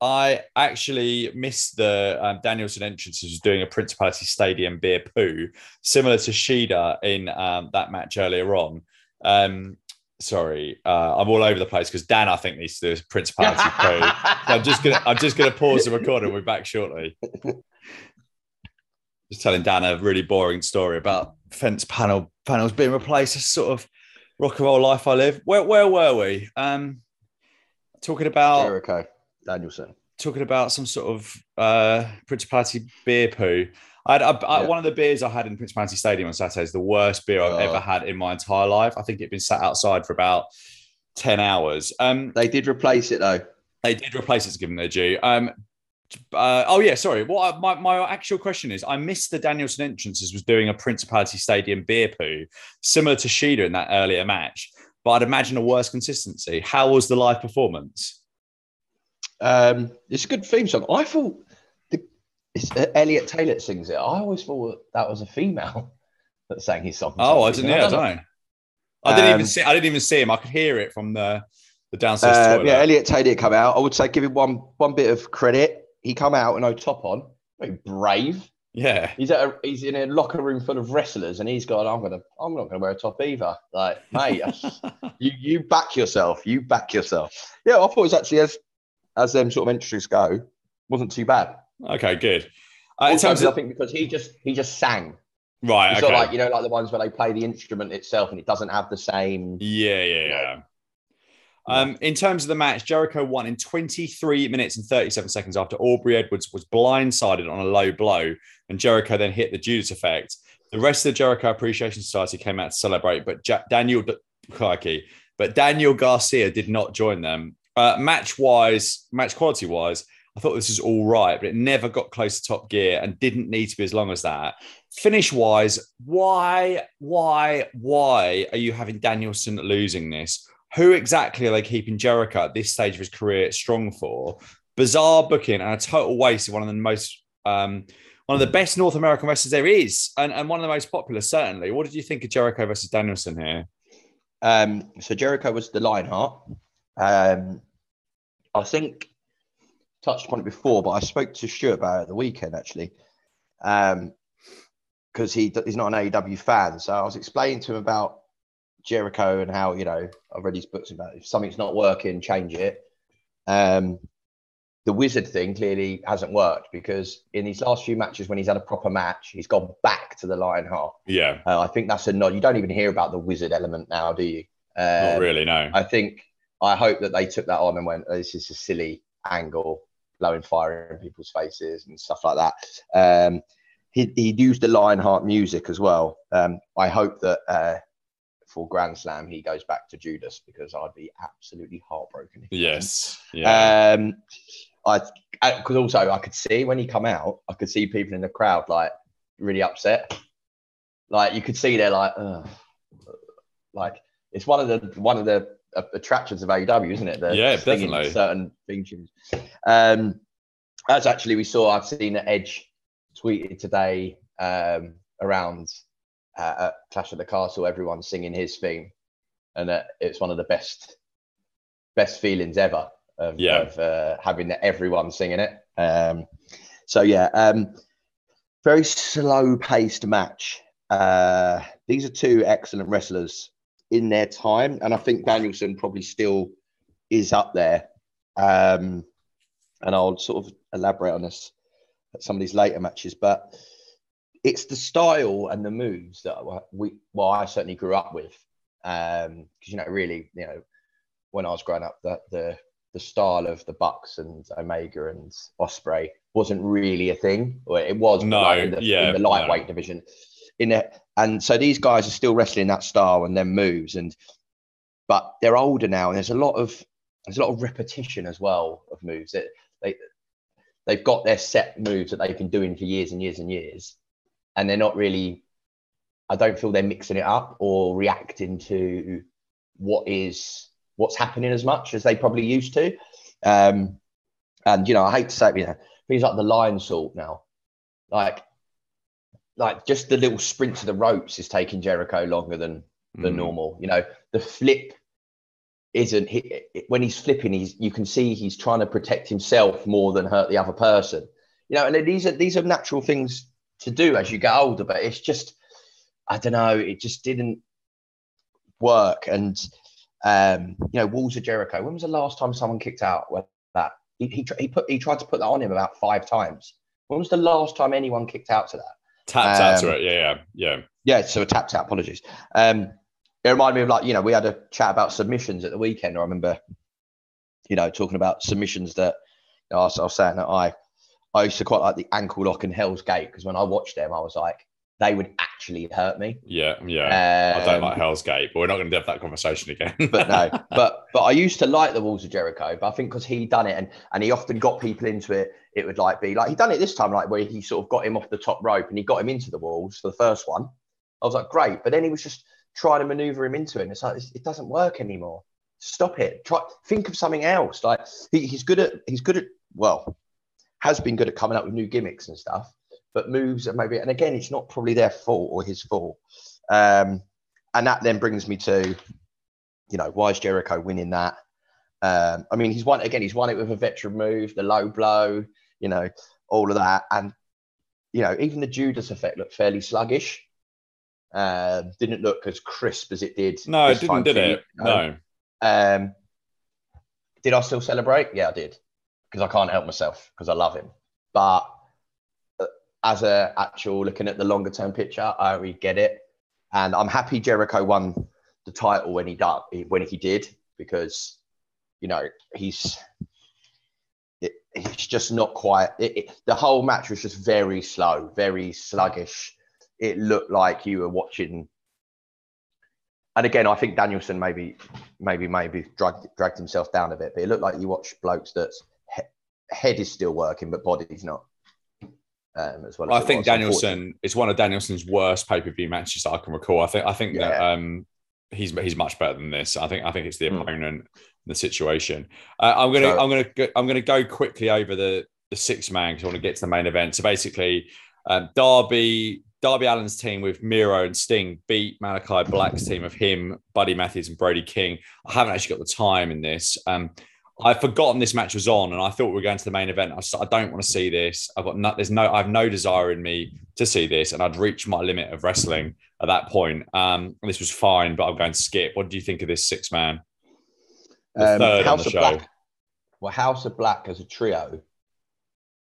I actually missed the um, Danielson entrance was doing a Principality Stadium beer poo, similar to Shida in um, that match earlier on. Um, sorry, uh, I'm all over the place because Dan, I think, needs to do a Principality poo. So I'm just gonna, I'm just gonna pause the recording. We'll be back shortly. Just telling Dan a really boring story about fence panel panels being replaced. A sort of rock and roll life I live. Where, where were we? Um, talking about Jericho. Danielson. Talking about some sort of uh, Principality beer poo. I had I, I, one of the beers I had in Principality Stadium on Saturday is the worst beer I've oh. ever had in my entire life. I think it'd been sat outside for about 10 hours. Um, they did replace it though. They did replace it to give them their due. Um, uh, oh yeah, sorry. What I, my my actual question is, I missed the Danielson entrances was doing a Principality Stadium beer poo, similar to Shida in that earlier match, but I'd imagine a worse consistency. How was the live performance? Um, it's a good theme song. I thought the, it's uh, Elliot Taylor sings it. I always thought that was a female that sang his song. Oh, I didn't, know. I don't know. I didn't um, even see. I didn't even see him. I could hear it from the the downstairs uh, toilet. Yeah, Elliot Taylor come out. I would say give him one one bit of credit. He come out and no top on. Very brave. Yeah, he's at a, he's in a locker room full of wrestlers, and he's gone. I'm gonna I'm not gonna wear a top either. Like, mate, you you back yourself. You back yourself. Yeah, I thought it was actually as as them sort of entries go, wasn't too bad. Okay, good. Uh, in terms of, I think because he just he just sang. Right. It's okay. like you know, like the ones where they play the instrument itself and it doesn't have the same. Yeah, yeah, yeah. Um, in terms of the match, Jericho won in 23 minutes and 37 seconds after Aubrey Edwards was blindsided on a low blow, and Jericho then hit the Judas effect. The rest of the Jericho Appreciation Society came out to celebrate, but ja- Daniel, but Daniel Garcia did not join them. Uh, match wise, match quality wise, I thought this was all right, but it never got close to top gear and didn't need to be as long as that. Finish wise, why, why, why are you having Danielson losing this? Who exactly are they keeping Jericho at this stage of his career strong for? Bizarre booking and a total waste of one of the most um, one of the best North American wrestlers there is, and, and one of the most popular, certainly. What did you think of Jericho versus Danielson here? Um, so Jericho was the Lionheart. Um, I think touched upon it before, but I spoke to Stuart about it the weekend actually, because um, he he's not an AEW fan. So I was explaining to him about Jericho and how you know I've read his books about if something's not working, change it. Um, the wizard thing clearly hasn't worked because in these last few matches when he's had a proper match, he's gone back to the Lionheart. Yeah, uh, I think that's a nod. You don't even hear about the wizard element now, do you? Um, Not really, no. I think I hope that they took that on and went, oh, "This is a silly angle, blowing fire in people's faces and stuff like that." Um, he he used the Lionheart music as well. Um, I hope that uh, for Grand Slam he goes back to Judas because I'd be absolutely heartbroken. Yes. Yeah. Um, I because also I could see when he come out, I could see people in the crowd like really upset. Like you could see they're like, Ugh. like it's one of the one of the attractions of AEW, isn't it? The yeah, definitely. Certain tunes. Um, as actually we saw, I've seen Edge tweeted today um, around uh, at Clash of the Castle, everyone singing his theme, and uh, it's one of the best best feelings ever of, yeah. of uh, having everyone singing it. Um, so yeah, um, very slow paced match. Uh, these are two excellent wrestlers in their time, and I think Danielson probably still is up there. Um, and I'll sort of elaborate on this at some of these later matches, but it's the style and the moves that we, well, I certainly grew up with, because um, you know, really, you know, when I was growing up, the the the style of the Bucks and Omega and Ospreay wasn't really a thing. Or it was no, like in, the, yeah, in the lightweight no. division. In it, and so these guys are still wrestling that style and then moves, and but they're older now, and there's a lot of there's a lot of repetition as well of moves that they they've got their set moves that they've been doing for years and years and years, and they're not really. I don't feel they're mixing it up or reacting to what is what's happening as much as they probably used to. Um, and you know, I hate to say it, you know, things like the Lionsault now, like like just the little sprint to the ropes is taking Jericho longer than than mm. normal. You know, the flip isn't he, when he's flipping, he's you can see he's trying to protect himself more than hurt the other person. You know, and these are these are natural things to do as you get older, but it's just I don't know, it just didn't work. And um, you know, Walls of Jericho. When was the last time someone kicked out with that? He, he, he put he tried to put that on him about five times. When was the last time anyone kicked out to that? Tapped um, out to um, it, yeah, yeah, yeah. Yeah, so tapped out. Apologies. Um, it reminded me of like you know we had a chat about submissions at the weekend. I remember, you know, talking about submissions that you know, I, was, I was saying that I I used to quite like the ankle lock and Hell's Gate because when I watched them, I was like, they would actually hurt me. Yeah, yeah. Um, I don't like um, Hell's Gate, but we're not going to have that conversation again. but no, but but I used to like the Walls of Jericho, but I think because he done it and and he often got people into it, it would like be like he done it this time, like where he sort of got him off the top rope and he got him into the walls for the first one. I was like, great, but then he was just trying to maneuver him into it. And it's like it doesn't work anymore. Stop it. Try think of something else. Like he, he's good at he's good at well has been good at coming up with new gimmicks and stuff but moves and maybe, and again, it's not probably their fault or his fault. Um, and that then brings me to, you know, why is Jericho winning that? Um, I mean, he's won again. He's won it with a veteran move, the low blow, you know, all of that, and you know, even the Judas effect looked fairly sluggish. Uh, didn't look as crisp as it did. No, it didn't, did it? You know? No. Um, did I still celebrate? Yeah, I did, because I can't help myself because I love him. But uh, as a actual looking at the longer term picture, I really get it, and I'm happy Jericho won the title when he did when he did because you know he's it, he's just not quite. It, it, the whole match was just very slow, very sluggish. It looked like you were watching. And again, I think Danielson maybe, maybe, maybe dragged dragged himself down a bit, but it looked like you watched blokes that's head is still working, but body's not um, as well. As I think Danielson is one of Danielson's worst pay per view matches I can recall. I think I think yeah. that um, he's he's much better than this. I think I think it's the mm. opponent, the situation. Uh, I'm gonna so, I'm gonna I'm gonna go quickly over the the six man because I want to get to the main event. So basically, Um, Darby Darby Allin's team with Miro and Sting beat Malachi Black's team of him, Buddy Matthews, and Brody King. I haven't actually got the time in this. Um, I've forgotten this match was on, and I thought we were going to the main event. I, I don't want to see this. I've got no, there's no, I have no desire in me to see this, and I'd reached my limit of wrestling at that point. Um, this was fine, but I'm going to skip. What do you think of this six man? Um, third House on the of show. Black. Well, House of Black as a trio,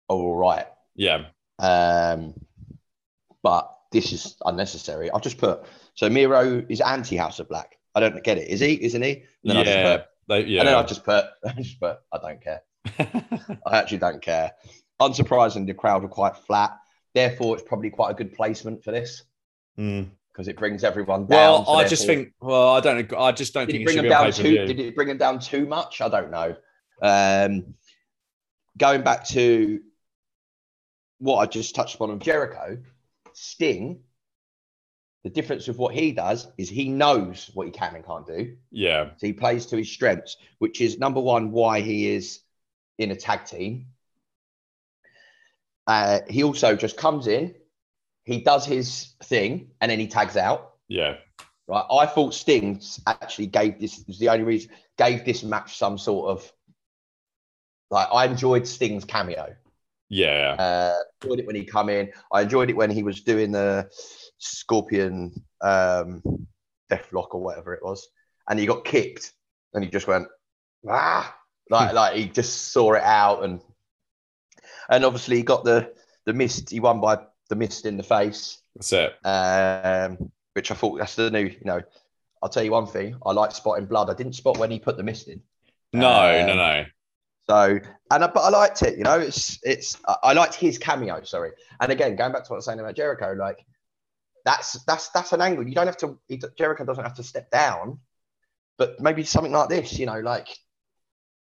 are all right. Yeah. Um, but this is unnecessary. I'll just put so Miro is anti House of Black. I don't get it. Is he? Isn't he? And then yeah. Put, yeah. And then I just put, I just put, I don't care. I actually don't care. Unsurprisingly, the crowd were quite flat. Therefore, it's probably quite a good placement for this because mm. it brings everyone down. Well, I just think. Well, I don't. I just don't did think it bring them down too. Did it bring them down too much? I don't know. Um, going back to what I just touched upon of Jericho, Sting, the difference with what he does is he knows what he can and can't do. Yeah. So he plays to his strengths, which is number one, why he is in a tag team. Uh, he also just comes in, he does his thing, and then he tags out. Yeah. Right. I thought Sting actually gave this was the only reason gave this match some sort of like I enjoyed Sting's cameo. Yeah. Uh, enjoyed it when he come in. I enjoyed it when he was doing the Scorpion um, Deathlock or whatever it was, and he got kicked, and he just went ah, like like he just saw it out, and and obviously he got the the mist. He won by the mist in the face. That's it. Um, which I thought that's the new. You know, I'll tell you one thing. I like spotting blood. I didn't spot when he put the mist in. No, um, no, no. So, and I, but I liked it. You know, it's it's I liked his cameo. Sorry, and again, going back to what I was saying about Jericho, like that's that's that's an angle. You don't have to. Jericho doesn't have to step down, but maybe something like this. You know, like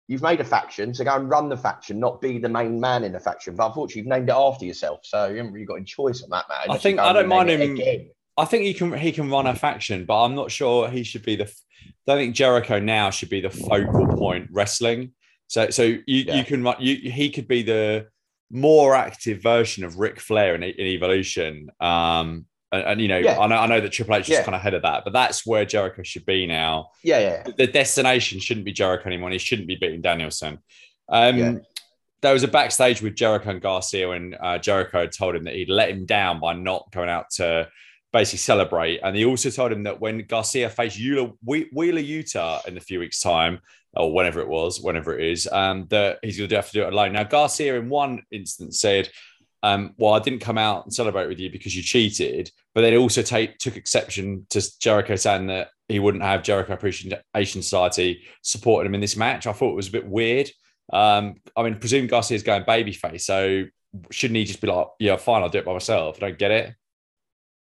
you've made a faction, so go and run the faction, not be the main man in the faction. But unfortunately, you've named it after yourself, so you haven't really got a choice on that, matter. I think I don't mind him. I think he can he can run a faction, but I'm not sure he should be the. I don't think Jericho now should be the focal point wrestling. So so you yeah. you can you he could be the more active version of Ric Flair in, in Evolution. Um, and, and you know, yeah. I know I know that Triple H is yeah. kind of ahead of that, but that's where Jericho should be now. Yeah, yeah. The destination shouldn't be Jericho anymore. He shouldn't be beating Danielson. Um, yeah. There was a backstage with Jericho and Garcia when uh, Jericho had told him that he'd let him down by not going out to basically celebrate. And he also told him that when Garcia faced Wheeler, Wheeler Yuta in a few weeks' time, or whenever it was, whenever it is, um, that he's going to have to do it alone. Now, Garcia, in one instance, said, um, "Well, I didn't come out and celebrate with you because you cheated," but then also take, took exception to Jericho saying that he wouldn't have Jericho Appreciation Society supporting him in this match. I thought it was a bit weird. Um, I mean, presume Garcia is going babyface, so shouldn't he just be like, "Yeah, fine, I'll do it by myself"? I don't get it.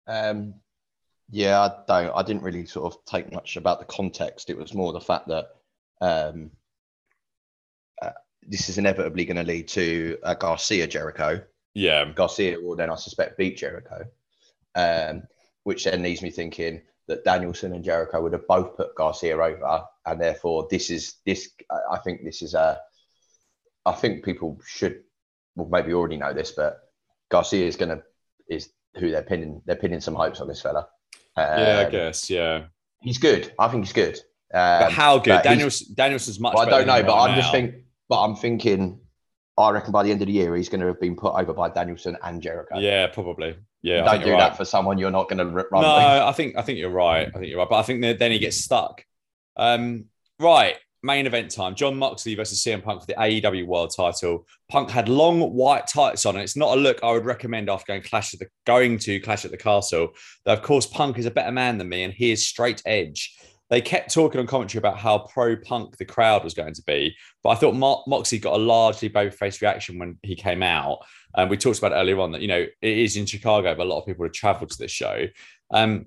Um, yeah, I don't. I didn't really sort of take much about the context. It was more the fact that um, uh, this is inevitably going to lead to uh, Garcia Jericho. Yeah, Garcia will then, I suspect, beat Jericho, um, which then leaves me thinking that Danielson and Jericho would have both put Garcia over, and therefore this is this. I think this is a. I think people should, well, maybe already know this, but Garcia is going to is who they're pinning. They're pinning some hopes on this fella. Um, yeah, I um, guess. Yeah, he's good. I think he's good. Um, but how good? Daniels, Danielson's much. Well, I don't know, but I'm now. just think. But I'm thinking. I reckon by the end of the year he's going to have been put over by Danielson and Jericho. Yeah, probably. Yeah, don't do right. that for someone you're not going to run. No, with. I think I think you're right. I think you're right, but I think then he gets stuck. Um, right, main event time. Jon Moxley versus CM Punk for the AEW World Title. Punk had long white tights on, and it's not a look I would recommend after going clash at the going to clash at the castle. Though of course Punk is a better man than me, and he is straight edge they kept talking on commentary about how pro punk the crowd was going to be. But I thought Mo- Moxie got a largely babyface reaction when he came out. And um, we talked about earlier on that, you know, it is in Chicago, but a lot of people have traveled to this show. Um,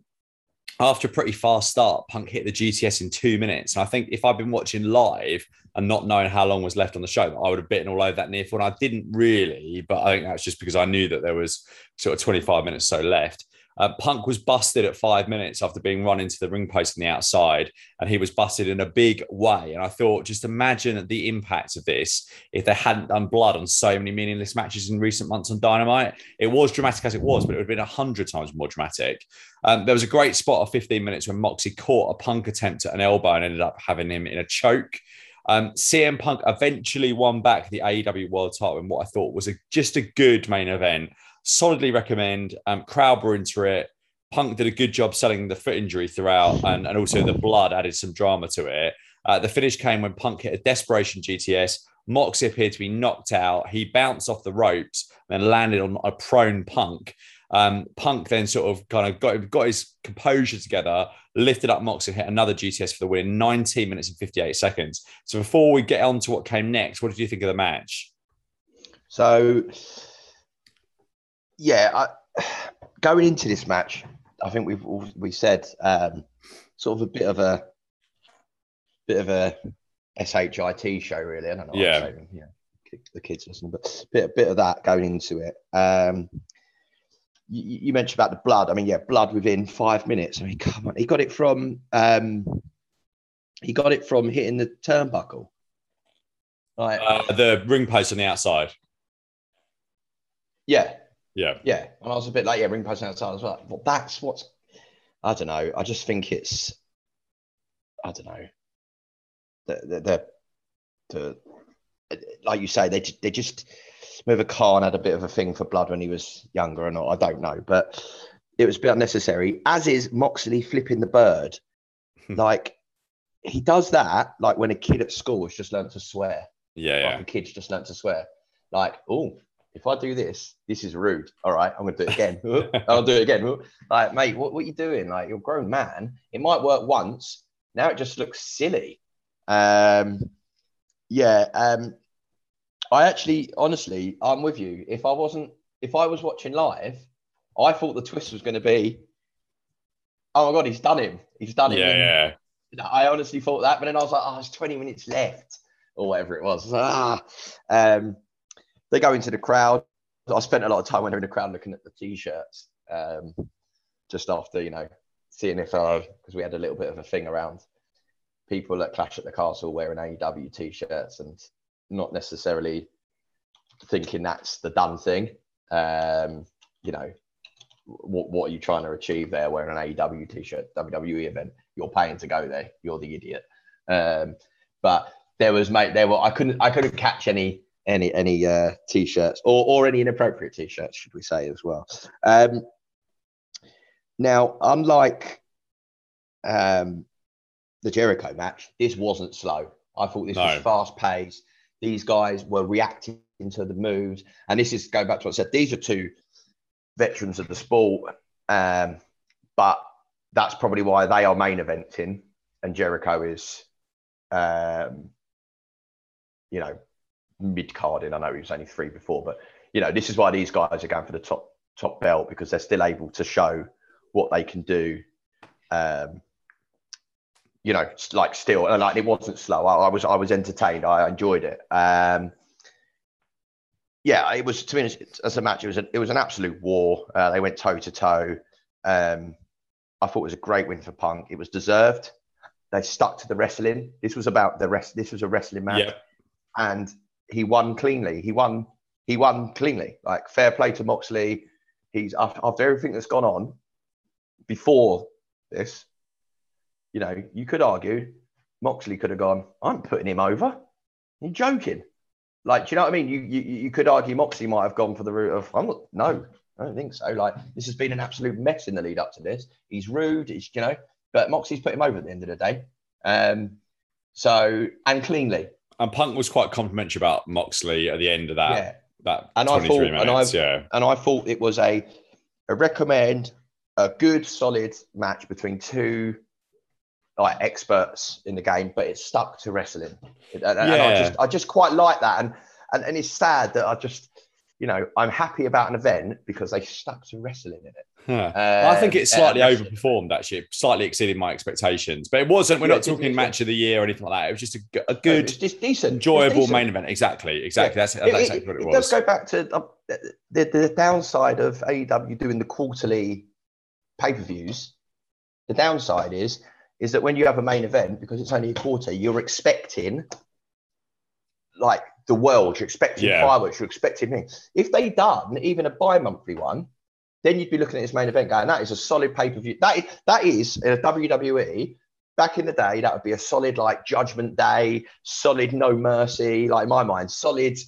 after a pretty fast start, Punk hit the GTS in two minutes. And I think if I'd been watching live and not knowing how long was left on the show, I would have bitten all over that near fall. And I didn't really, but I think that's just because I knew that there was sort of 25 minutes so left. Uh, Punk was busted at five minutes after being run into the ring post on the outside, and he was busted in a big way. And I thought, just imagine the impact of this if they hadn't done blood on so many meaningless matches in recent months on Dynamite. It was dramatic as it was, but it would have been a hundred times more dramatic. Um, there was a great spot of 15 minutes when Moxie caught a Punk attempt at an elbow and ended up having him in a choke. Um, CM Punk eventually won back the AEW World Title in what I thought was a, just a good main event. Solidly recommend. Um, crowd were into it. Punk did a good job selling the foot injury throughout, and, and also the blood added some drama to it. Uh, the finish came when Punk hit a desperation GTS. Moxie appeared to be knocked out. He bounced off the ropes, and landed on a prone Punk. Um, Punk then sort of kind of got, got his composure together, lifted up Mox and hit another GTS for the win in 19 minutes and 58 seconds. So before we get on to what came next, what did you think of the match? So, yeah, I, going into this match, I think we've we said um, sort of a bit of a bit of a shit show, really. I don't know. Yeah, yeah. The kids listen, but a bit, bit of that going into it. Um, you, you, mentioned about the blood. I mean, yeah, blood within five minutes. I mean, come on, he got it from um, he got it from hitting the turnbuckle. Right. Uh, the ring post on the outside. Yeah. Yeah. Yeah. And I was a bit like, yeah, ring post outside as well. Well, that's what's I don't know. I just think it's I don't know. The the the, the like you say, they they just whether Khan had a bit of a thing for blood when he was younger or not, I don't know. But it was a bit unnecessary. As is Moxley flipping the bird. Hmm. like he does that like when a kid at school has just learned to swear. Yeah, like yeah. a kid's just learned to swear. Like, oh, if I do this, this is rude. All right, I'm gonna do it again. I'll do it again. Like, mate, what, what are you doing? Like, you're a grown man. It might work once. Now it just looks silly. Um, yeah. Um, I actually, honestly, I'm with you. If I wasn't, if I was watching live, I thought the twist was going to be, oh my god, he's done him. He's done him. Yeah, yeah. I honestly thought that, but then I was like, oh, there's 20 minutes left, or whatever it was. Ah, um, they go into the crowd. I spent a lot of time when they're in the crowd looking at the t-shirts, um, just after you know seeing if because we had a little bit of a thing around people at Clash at the Castle wearing AEW t-shirts and not necessarily thinking that's the done thing. Um, you know, what, what are you trying to achieve there wearing an AEW t-shirt, WWE event? You're paying to go there. You're the idiot. Um, but there was mate, there were I couldn't I couldn't catch any any any uh, t-shirts or or any inappropriate t-shirts, should we say as well. Um, now, unlike um, the Jericho match, this wasn't slow. I thought this no. was fast paced. These guys were reacting to the moves. And this is going back to what I said. These are two veterans of the sport. Um, but that's probably why they are main eventing and Jericho is, um, you know, mid carding. I know he was only three before, but you know, this is why these guys are going for the top top belt because they're still able to show what they can do um, you know, like still, like it wasn't slow. I, I was, I was entertained. I enjoyed it. Um, yeah, it was to me as a match. It was, a, it was an absolute war. Uh, they went toe to toe. Um, I thought it was a great win for Punk. It was deserved. They stuck to the wrestling. This was about the rest. This was a wrestling match, yeah. and he won cleanly. He won. He won cleanly. Like fair play to Moxley. He's after, after everything that's gone on before this you know, you could argue Moxley could have gone, I'm putting him over. You're joking. Like, do you know what I mean? You, you you could argue Moxley might have gone for the route of I'm not no, I don't think so. Like this has been an absolute mess in the lead up to this. He's rude, he's you know, but Moxley's put him over at the end of the day. Um so and cleanly. And Punk was quite complimentary about Moxley at the end of that. Yeah. That and I thought minutes, and I yeah. and I thought it was a a recommend a good solid match between two like experts in the game, but it's stuck to wrestling. And, yeah. and I just I just quite like that. And, and and it's sad that I just you know I'm happy about an event because they stuck to wrestling in it. Huh. Uh, I think it's slightly uh, overperformed actually, slightly exceeded my expectations. But it wasn't. We're yeah, not talking match of the year or anything like that. It was just a, a good, just decent, enjoyable decent. main event. Exactly, exactly. Yeah. That's, that's it, exactly what it, it was. It does go back to uh, the, the downside of AEW doing the quarterly pay per views, the downside is is that when you have a main event, because it's only a quarter, you're expecting like the world, you're expecting Yeah. fireworks, you're expecting things. If they done even a bi-monthly one, then you'd be looking at this main event going, that is a solid pay-per-view. That is, that is in a WWE, back in the day, that would be a solid like judgment day, solid no mercy, like in my mind, solid,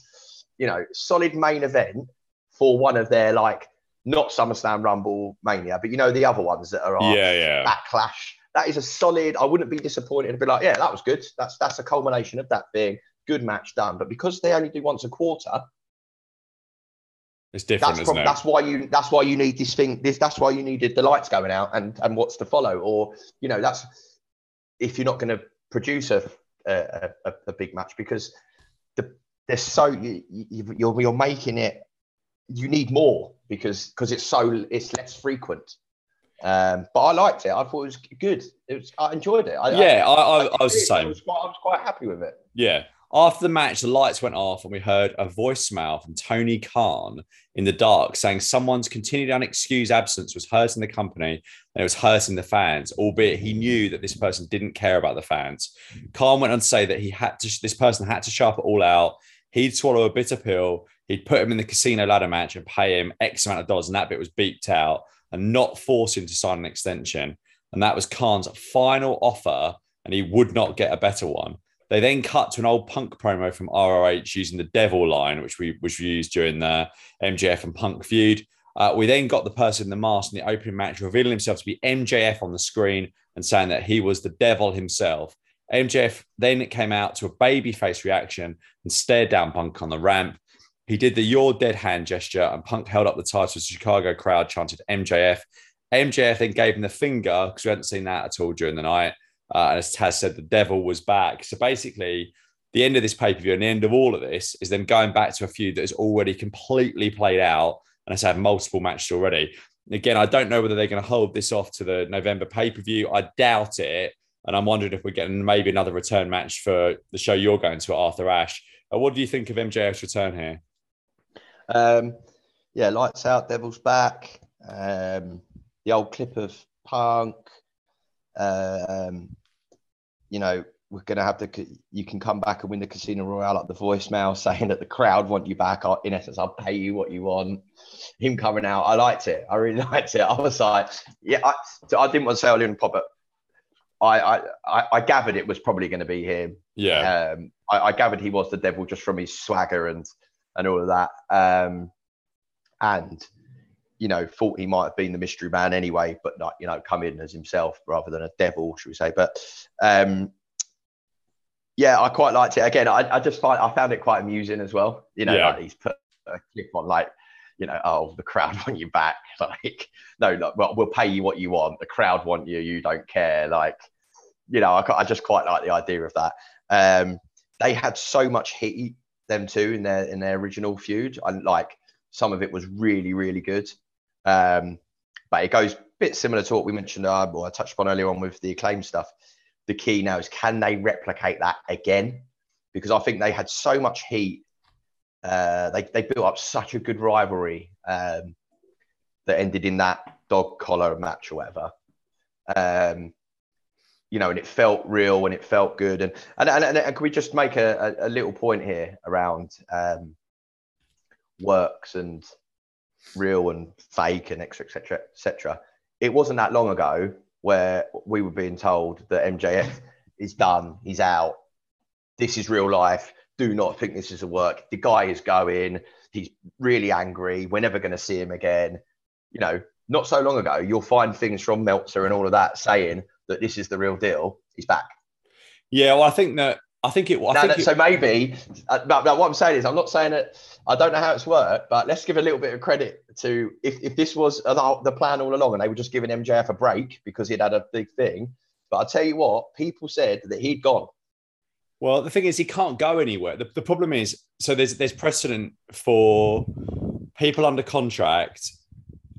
you know, solid main event for one of their like not SummerSlam Rumble Mania, but you know the other ones that are our Yeah, yeah. backlash. That is a solid. I wouldn't be disappointed and be like, yeah, that was good. That's that's a culmination of that being good match done. But because they only do once a quarter, It's different, that's isn't prob- it? that's why you that's why you need this thing. This that's why you needed the lights going out and and what's to follow. Or you know that's if you're not going to produce a a, a a big match because the there's so you, you you're you're making it. You need more because because it's so it's less frequent. Um, but I liked it. I thought it was good. It was. I enjoyed it. I, yeah, I, I, I was the I same. was, quite, I was quite happy with it. Yeah. After the match, the lights went off and we heard a voicemail from Tony Khan in the dark saying someone's continued unexcused absence was hurting the company and it was hurting the fans, albeit he knew that this person didn't care about the fans. Khan went on to say that he had to, this person had to sharp it all out. He'd swallow a bitter pill. He'd put him in the casino ladder match and pay him X amount of dollars. And that bit was beeped out and not force him to sign an extension. And that was Khan's final offer. And he would not get a better one. They then cut to an old punk promo from ROH using the Devil line, which we which we used during the MJF and Punk feud. Uh, we then got the person in the mask in the opening match revealing himself to be MJF on the screen and saying that he was the devil himself. MJF then came out to a babyface reaction and stared down Punk on the ramp. He did the "Your Dead" hand gesture, and Punk held up the title. The Chicago crowd chanted MJF. MJF then gave him the finger because we hadn't seen that at all during the night. Uh, and as Taz said, the devil was back. So basically, the end of this pay per view and the end of all of this is them going back to a feud that is already completely played out and has had multiple matches already. Again, I don't know whether they're going to hold this off to the November pay per view. I doubt it. And I'm wondering if we're getting maybe another return match for the show you're going to Arthur Ashe. Uh, what do you think of MJF's return here? Um, yeah, lights out, devil's back. Um, the old clip of Punk. Um, you know, we're going to have to. You can come back and win the Casino Royale at the voicemail saying that the crowd want you back. I- In essence, I'll pay you what you want. Him coming out, I liked it. I really liked it. I was like, yeah, I, I didn't want to say I didn't pop it. I, I, I, I gathered it was probably going to be him. Yeah. Um, I, I gathered he was the devil just from his swagger and and all of that. Um, and you know, thought he might have been the mystery man anyway, but not you know, come in as himself rather than a devil, should we say? But um, yeah, I quite liked it. Again, I, I just find I found it quite amusing as well. You know, Yeah. like he's put a clip on like. You know, oh, the crowd want you back. Like, no, no, well, we'll pay you what you want. The crowd want you. You don't care. Like, you know, I, I just quite like the idea of that. Um, they had so much heat, them two, in their in their original feud. I like some of it was really, really good. Um, but it goes a bit similar to what we mentioned, uh, or I touched upon earlier on with the acclaim stuff. The key now is can they replicate that again? Because I think they had so much heat. Uh, they, they built up such a good rivalry um, that ended in that dog collar match or whatever. Um, you know, and it felt real and it felt good. And and and, and, and can we just make a, a, a little point here around um, works and real and fake and etc etc etc. It wasn't that long ago where we were being told that MJF is done, he's out. This is real life. Do not think this is a work. The guy is going. He's really angry. We're never going to see him again. You know, not so long ago, you'll find things from Meltzer and all of that saying that this is the real deal. He's back. Yeah. Well, I think that, I think it, I Now, think it- so maybe, uh, but, but what I'm saying is, I'm not saying that I don't know how it's worked, but let's give a little bit of credit to if, if this was the, the plan all along and they were just giving MJF a break because he'd had a big thing. But I'll tell you what, people said that he'd gone. Well, the thing is, he can't go anywhere. The, the problem is, so there's there's precedent for people under contract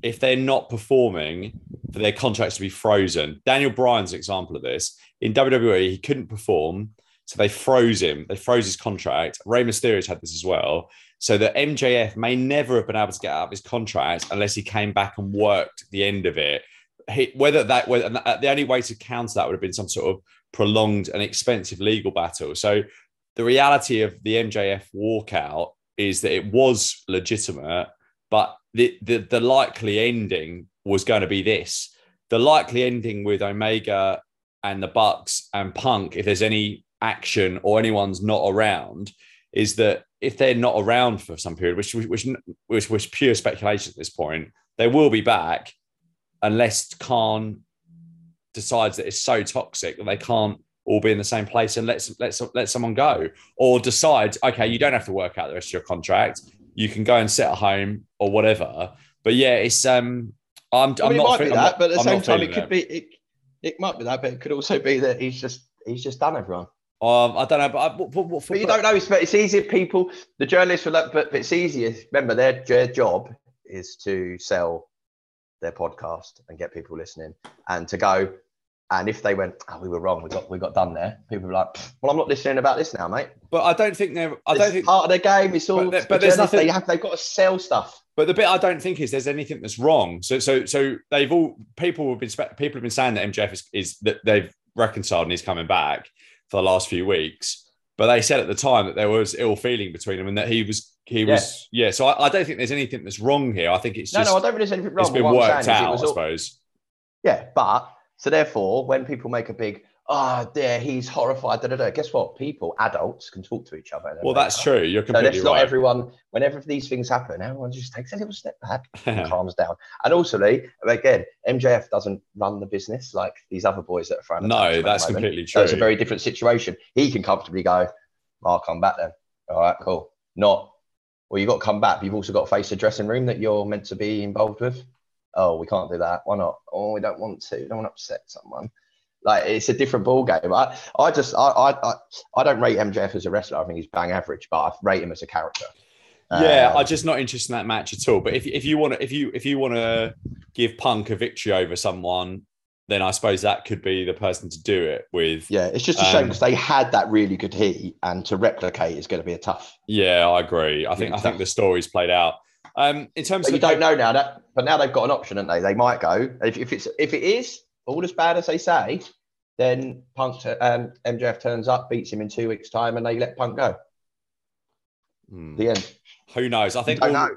if they're not performing for their contracts to be frozen. Daniel Bryan's an example of this. In WWE, he couldn't perform, so they froze him. They froze his contract. Rey Mysterio's had this as well. So that MJF may never have been able to get out of his contract unless he came back and worked the end of it. he, whether that whether, uh, the only way to counter that would have been some sort of prolonged and expensive legal battle. So the reality of the MJF walkout is that it was legitimate, but the, the, the likely ending was going to be this. The likely ending with Omega and the Bucks and Punk, if there's any action or anyone's not around, is that if they're not around for some period, which which which was pure speculation at this point, they will be back unless Khan decides that it's so toxic that they can't all be in the same place and let's let's let someone go, or decides okay, you don't have to work out the rest of your contract, you can go and sit at home or whatever. But yeah, it's um, I'm, I mean, I'm it not. Might be that, not, but at the I'm same time, it it. could be it. It might be that, but it could also be that he's just he's just done everyone. Um, I don't know, but, I, but, but, but you don't know. It's, it's easier. People, the journalists will, but, but it's easier. Remember, their their job is to sell their podcast and get people listening, and to go. And if they went, oh, we were wrong, we got we got done there. People were like, well, I'm not listening about this now, mate. But I don't think they're. I don't think part of the game. It's all. But, but there's nothing. They have. They've got to sell stuff. But the bit I don't think is there's anything that's wrong. So so so they've all people have been people have been saying that MJF is, is that they've reconciled and he's coming back for the last few weeks. But they said at the time that there was ill feeling between them and that he was he was yeah. So I, I, don't think there's anything that's wrong here. I think it's just no, no. I don't think there's anything wrong. It's been worked out, I suppose. Yeah, but so therefore, when people make a big Ah, oh, dear, he's horrified. Da, da, da. Guess what? People, adults, can talk to each other. Well, that's true. You're completely so right. not everyone. Whenever these things happen, everyone just takes a little step back and calms down. And also, Lee, again, MJF doesn't run the business like these other boys that are front. No, that's completely true. So it's a very different situation. He can comfortably go, "I'll come back then." All right, cool. Not well. You've got to come back. But you've also got to face a dressing room that you're meant to be involved with. Oh, we can't do that. Why not? Oh, we don't want to. We don't want to upset someone. Like it's a different ball game. I, I just I, I I don't rate MJF as a wrestler. I think he's bang average, but I rate him as a character. Yeah, um, I'm just not interested in that match at all. But if, if you want to if you if you want to give Punk a victory over someone, then I suppose that could be the person to do it with. Yeah, it's just a um, shame because they had that really good heat, and to replicate is going to be a tough. Yeah, I agree. I think I think the story's played out. Um, in terms but of you don't know now that, but now they've got an option, haven't they? They might go if, if it's if it is all as bad as they say, then Punk t- um, MJF turns up, beats him in two weeks' time, and they let Punk go. Hmm. The end. Who knows? I think. I know.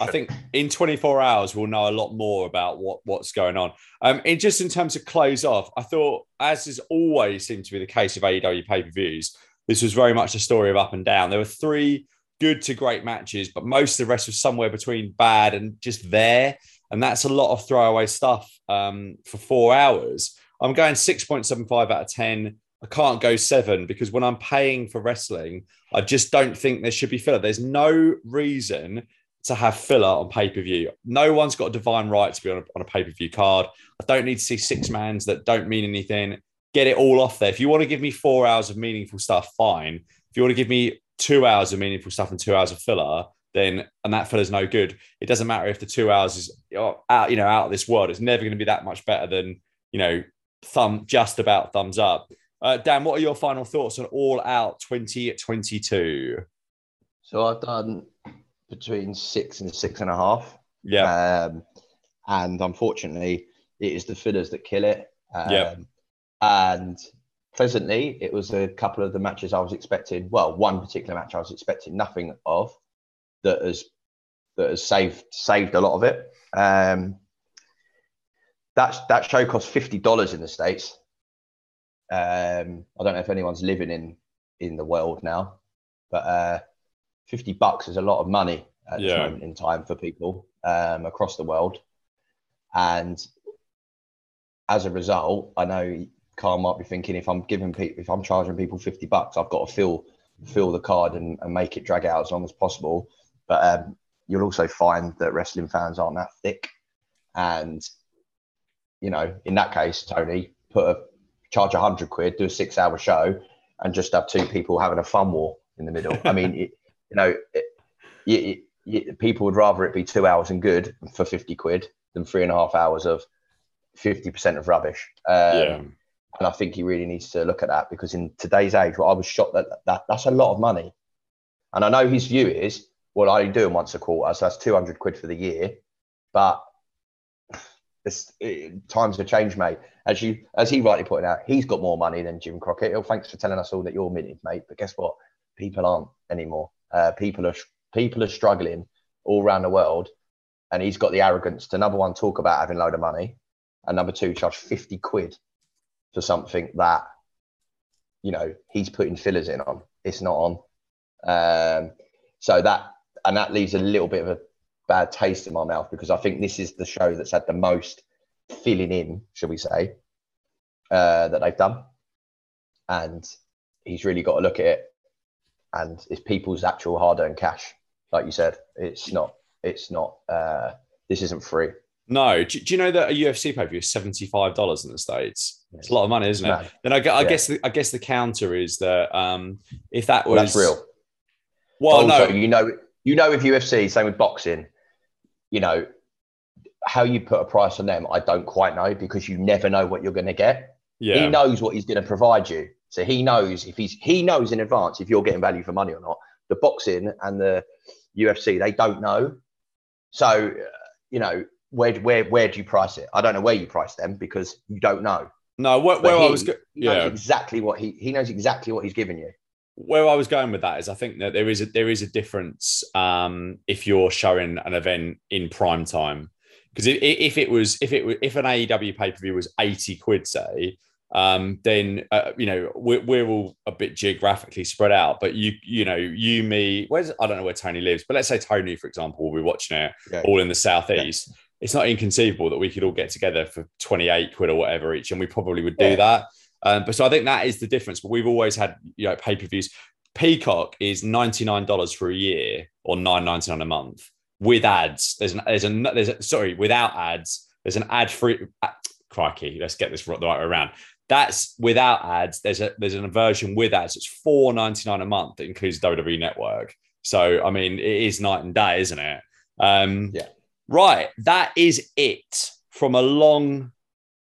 I think in 24 hours we'll know a lot more about what what's going on. Um, in just in terms of close off, I thought, as has always seemed to be the case of AEW pay per views, this was very much a story of up and down. There were three good to great matches, but most of the rest was somewhere between bad and just there. And that's a lot of throwaway stuff um, for four hours. I'm going 6.75 out of 10. I can't go seven because when I'm paying for wrestling, I just don't think there should be filler. There's no reason to have filler on pay per view. No one's got a divine right to be on a, on a pay per view card. I don't need to see six mans that don't mean anything. Get it all off there. If you want to give me four hours of meaningful stuff, fine. If you want to give me two hours of meaningful stuff and two hours of filler, then and that filler's no good. It doesn't matter if the two hours is out, you know, out of this world. It's never going to be that much better than you know thumb just about thumbs up. Uh, Dan, what are your final thoughts on All Out 2022? So I've done between six and six and a half. Yeah. Um, and unfortunately, it is the fillers that kill it. Um, yeah. And pleasantly, it was a couple of the matches I was expecting. Well, one particular match I was expecting nothing of that has that has saved saved a lot of it. Um, that that show costs fifty dollars in the states. Um, I don't know if anyone's living in in the world now, but uh, fifty bucks is a lot of money at yeah. this moment in time for people um, across the world. And as a result, I know Khan might be thinking if I'm giving people, if I'm charging people fifty bucks, I've got to fill fill the card and, and make it drag out as long as possible. But um, you'll also find that wrestling fans aren't that thick, and you know, in that case, Tony, put a charge a hundred quid, do a six hour show, and just have two people having a fun war in the middle. I mean, it, you know, it, people would rather it be two hours and good for 50 quid than three and a half hours of 50% of rubbish. Um, yeah. And I think he really needs to look at that because in today's age, well, I was shocked that, that that's a lot of money. And I know his view is, well, I only do them once a quarter, so that's 200 quid for the year. But it, times have changed, mate. As you, as he rightly pointed out, he's got more money than Jim Crockett. Oh, thanks for telling us all that you're minted, mate. But guess what? People aren't anymore. Uh, people are people are struggling all around the world, and he's got the arrogance to number one talk about having a load of money, and number two charge fifty quid for something that you know he's putting fillers in on. It's not on. Um, so that and that leaves a little bit of a bad taste in my mouth because I think this is the show that's had the most filling in, shall we say, uh, that they've done. And he's really got to look at it. And it's people's actual hard-earned cash, like you said. It's not. It's not. Uh, this isn't free. No. Do, do, you know that a UFC pay per view is seventy five dollars in the states? It's a lot of money, isn't it? Then I, I yeah. guess the, I guess the counter is that um, if that was well, that's real. Well, also, no, you know, you know, with UFC, same with boxing, you know, how you put a price on them, I don't quite know because you never know what you're going to get. Yeah. He knows what he's going to provide you. So he knows if he's he knows in advance if you're getting value for money or not. The boxing and the UFC, they don't know. So, uh, you know, where where where do you price it? I don't know where you price them because you don't know. No, where, where he, I was, go- yeah, exactly what he he knows exactly what he's giving you where I was going with that is I think that there is a there is a difference um, if you're showing an event in prime time because if, if it was if it if an AEW pay per view was eighty quid say um, then uh, you know we're, we're all a bit geographically spread out but you you know you me where's I don't know where Tony lives but let's say Tony for example will be watching it yeah. all in the southeast. Yeah. It's not inconceivable that we could all get together for 28 quid or whatever each, and we probably would do yeah. that. Um, but so I think that is the difference. But we've always had you know pay per views. Peacock is ninety nine dollars for a year or nine ninety nine a month with ads. There's an there's a there's a, sorry without ads. There's an ad free. Uh, crikey, let's get this right, the right way around. That's without ads. There's a there's an version with ads. It's four ninety nine a month. That includes WWE Network. So I mean, it is night and day, isn't it? Um, yeah. Right. That is it from a long,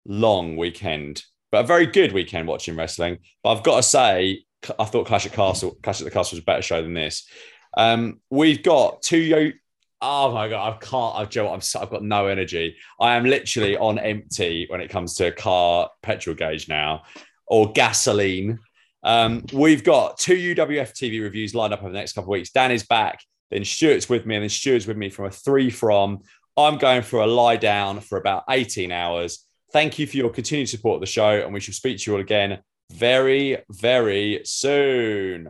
long weekend but a very good weekend watching wrestling. But I've got to say, I thought Clash at Castle, Clash at the Castle was a better show than this. Um, we've got two. Yo- oh my god, I can't. I've, got no energy. I am literally on empty when it comes to car petrol gauge now, or gasoline. Um, we've got two UWF TV reviews lined up over the next couple of weeks. Dan is back, then Stuart's with me, and then Stuart's with me from a three from. I'm going for a lie down for about 18 hours. Thank you for your continued support of the show, and we shall speak to you all again very, very soon.